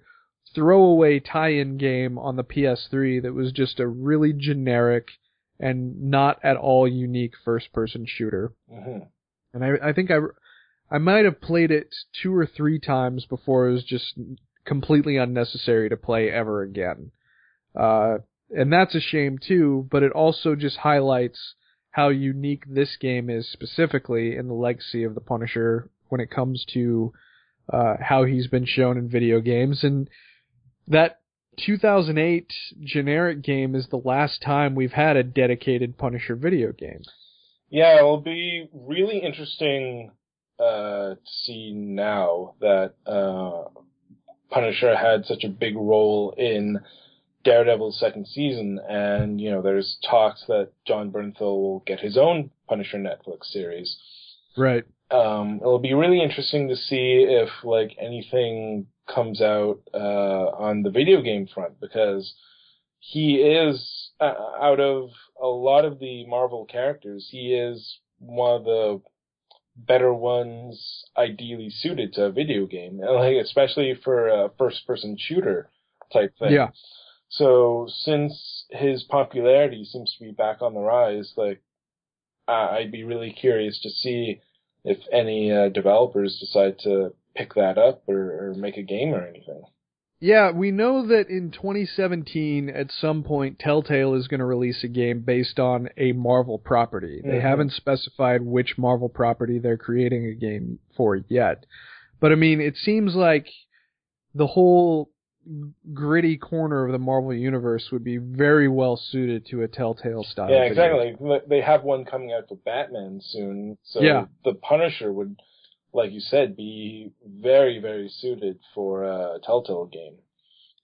throwaway tie-in game on the PS3 that was just a really generic and not at all unique first-person shooter. Mhm. And I, I think I, I might have played it two or three times before it was just completely unnecessary to play ever again. Uh, and that's a shame too, but it also just highlights how unique this game is specifically in the legacy of the Punisher when it comes to uh, how he's been shown in video games. And that 2008 generic game is the last time we've had a dedicated Punisher video game. Yeah, it'll be really interesting uh, to see now that uh, Punisher had such a big role in Daredevil's second season, and you know, there's talks that Jon Bernthal will get his own Punisher Netflix series. Right. Um, it'll be really interesting to see if like anything comes out uh, on the video game front because he is uh, out of a lot of the Marvel characters, he is one of the better ones ideally suited to a video game, [LAUGHS] like especially for a first-person shooter type thing. Yeah. So since his popularity seems to be back on the rise, like I'd be really curious to see if any uh, developers decide to pick that up or, or make a game or anything. Yeah, we know that in 2017, at some point, Telltale is going to release a game based on a Marvel property. They Mhm. haven't specified which Marvel property they're creating a game for yet. But I mean, it seems like the whole gritty corner of the Marvel universe would be very well suited to a Telltale style. yeah, exactly. Like, They have one coming out for Batman soon, so Yeah. the Punisher would, like you said, be very, very suited for a Telltale game.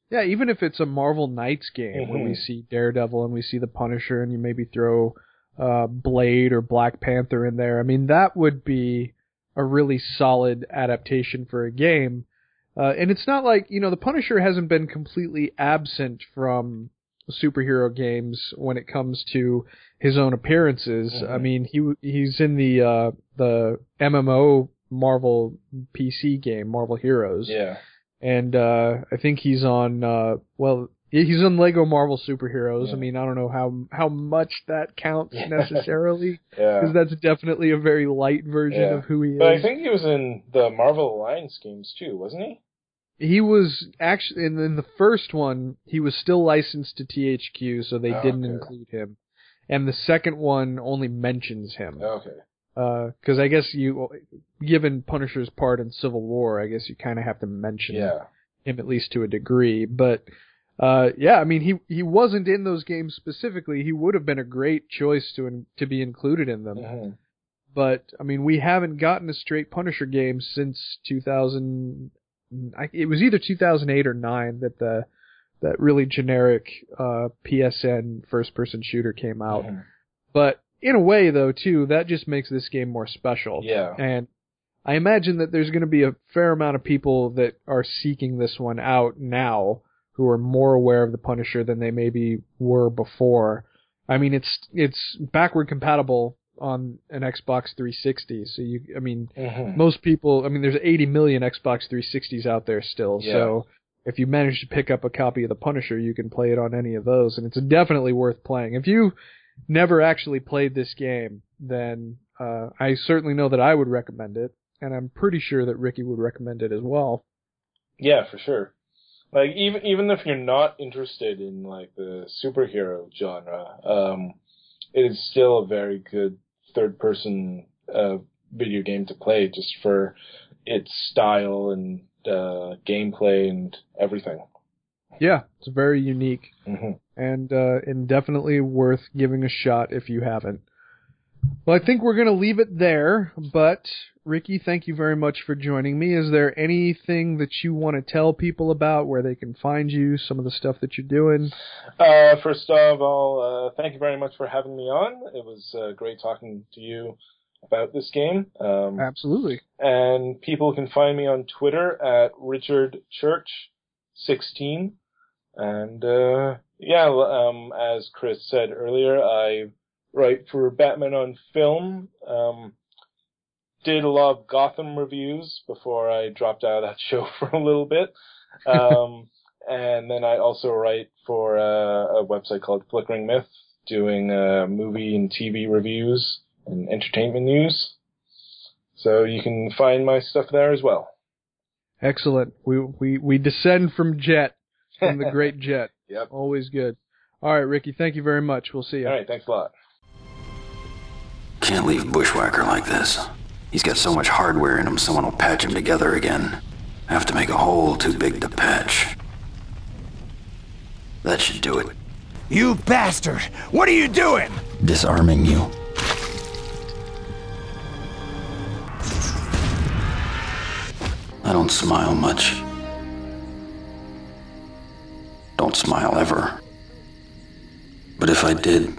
Yeah, even if it's a Marvel Knights game where we see Daredevil and we see the Punisher and you maybe throw uh, Blade or Black Panther in there, I mean, that would be a really solid adaptation for a game. Uh, and it's not like, you know, the Punisher hasn't been completely absent from superhero games when it comes to his own appearances. Mhm. I mean, he he's in the uh, the MMO Marvel PC game, Marvel Heroes Yeah. and uh, I think he's on. Uh, well, he's in Lego Marvel Superheroes. I mean, I don't know how how much that counts Yeah. necessarily, [LAUGHS] Yeah. because that's definitely a very light version Yeah. of who he is. But I think he was in the Marvel Alliance games too, wasn't he? he was actually in, in the first one. He was still licensed to THQ, so they Oh, didn't okay. include him. And the second one only mentions him. Oh, okay. Uh, because I guess you, given Punisher's part in Civil War, I guess you kind of have to mention Yeah. him at least to a degree. But uh, yeah, I mean, he he wasn't in those games specifically. He would have been a great choice to in, to be included in them. Mhm. But I mean, we haven't gotten a straight Punisher game since 2000. I, it was either 2008 or nine that the that really generic uh, PSN first person shooter came out. Mhm. But in a way, though, too, that just makes this game more special. Yeah. And I imagine that there's going to be a fair amount of people that are seeking this one out now who are more aware of the Punisher than they maybe were before. I mean, it's it's backward compatible on an Xbox 360, so you, I mean, Mhm. most people, I mean, there's 80 million Xbox 360s out there still, Yeah. so if you manage to pick up a copy of the Punisher, you can play it on any of those, and it's definitely worth playing. If you never actually played this game, then uh, I certainly know that I would recommend it, and I'm pretty sure that Ricky would recommend it as well. Yeah, for sure. Like even even if you're not interested in like the superhero genre, um, it is still a very good third person uh, video game to play just for its style and uh, gameplay and everything. Yeah, it's very unique hmm and uh, and definitely worth giving a shot if you haven't. Well, I think we're going to leave it there, but Ricky, thank you very much for joining me. Is there anything that you want to tell people about where they can find you, some of the stuff that you're doing? Uh, first of all, uh, thank you very much for having me on. It was uh, great talking to you about this game. Um, Absolutely. and people can find me on Twitter at Richard Church 16. And uh, yeah, um, as Chris said earlier, I write for Batman on Film. Um, did a lot of Gotham reviews before I dropped out of that [LAUGHS] show for a little bit. Um, and then I also write for uh, a website called Flickering Myth, doing uh, movie and TV reviews and entertainment news. So you can find my stuff there as well. Excellent. We we we descend from Jet, from the great [LAUGHS] Jet. Yep. Always good. All right, Ricky. Thank you very much. We'll see you. All right, thanks a lot. Can't leave Bushwhacker like this. He's got so much hardware in him, someone will patch him together again. Have to make a hole too big to patch. That should do it. You bastard! What are you doing? Disarming you. I don't smile much. Don't smile ever. But if I did,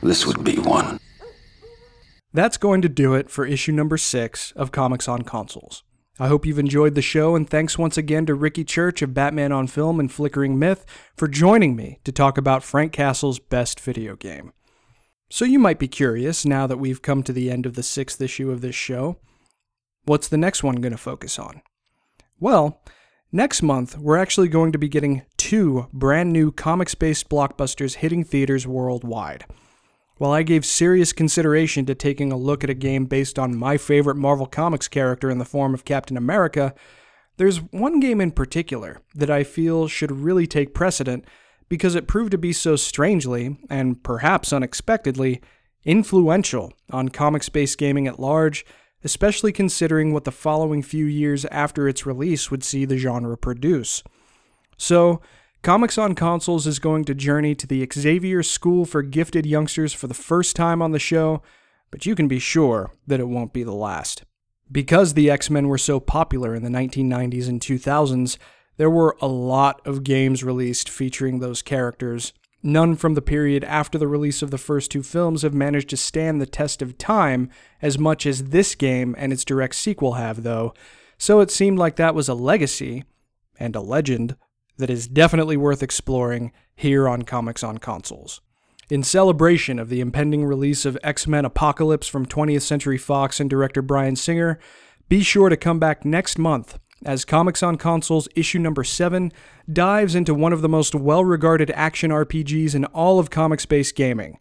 this would be one. That's going to do it for issue number six of Comics on Consoles. I hope you've enjoyed the show, and thanks once again to Ricky Church of Batman on Film and Flickering Myth for joining me to talk about Frank Castle's best video game. So, you might be curious now that we've come to the end of the sixth issue of this show what's the next one going to focus on? Well, next month, we're actually going to be getting two brand new comics based blockbusters hitting theaters worldwide. While I gave serious consideration to taking a look at a game based on my favorite Marvel Comics character in the form of Captain America, there's one game in particular that I feel should really take precedent because it proved to be so strangely, and perhaps unexpectedly, influential on comics based gaming at large, especially considering what the following few years after its release would see the genre produce. So, Comics on Consoles is going to journey to the Xavier School for Gifted Youngsters for the first time on the show, but you can be sure that it won't be the last. Because the X Men were so popular in the 1990s and 2000s, there were a lot of games released featuring those characters. None from the period after the release of the first two films have managed to stand the test of time as much as this game and its direct sequel have, though, so it seemed like that was a legacy, and a legend, that is definitely worth exploring here on Comics on Consoles. In celebration of the impending release of X Men Apocalypse from 20th Century Fox and director Bryan Singer, be sure to come back next month as Comics on Consoles issue number 7 dives into one of the most well regarded action RPGs in all of comics based gaming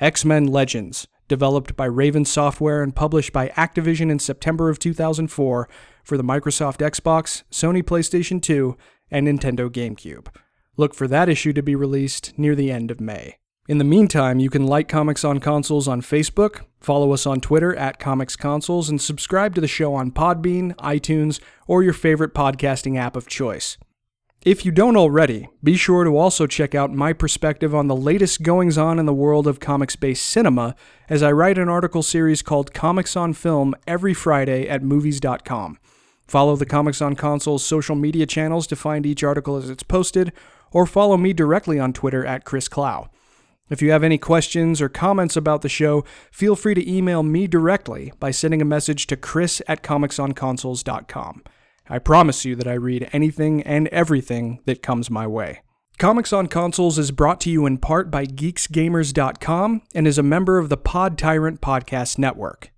X Men Legends, developed by Raven Software and published by Activision in September of 2004 for the Microsoft Xbox, Sony PlayStation 2, and Nintendo GameCube. Look for that issue to be released near the end of May. In the meantime, you can like Comics on Consoles on Facebook, follow us on Twitter at Comics Consoles, and subscribe to the show on Podbean, iTunes, or your favorite podcasting app of choice. If you don't already, be sure to also check out my perspective on the latest goings on in the world of comics based cinema as I write an article series called Comics on Film every Friday at movies.com. Follow the Comics on Consoles social media channels to find each article as it's posted, or follow me directly on Twitter at Chris Clow. If you have any questions or comments about the show, feel free to email me directly by sending a message to chris at comicsonconsoles.com. I promise you that I read anything and everything that comes my way. Comics on Consoles is brought to you in part by geeksgamers.com and is a member of the Pod Tyrant Podcast Network.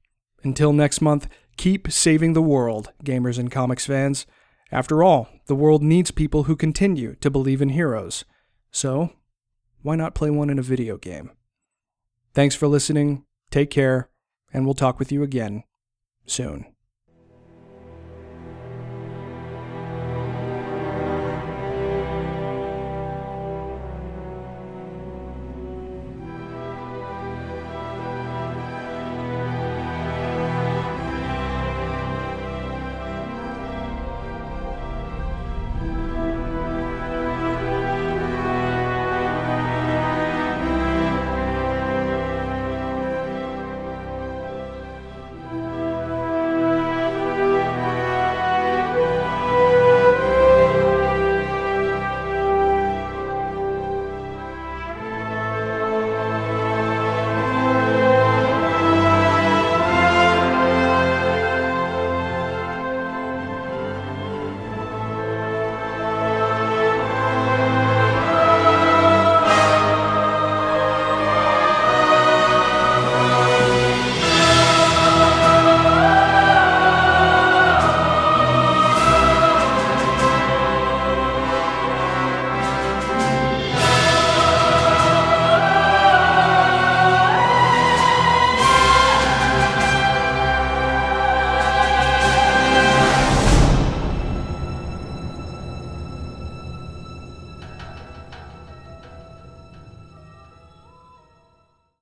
Until next month, keep saving the world, gamers and comics fans. After all, the world needs people who continue to believe in heroes. So, why not play one in a video game? Thanks for listening, take care, and we'll talk with you again soon.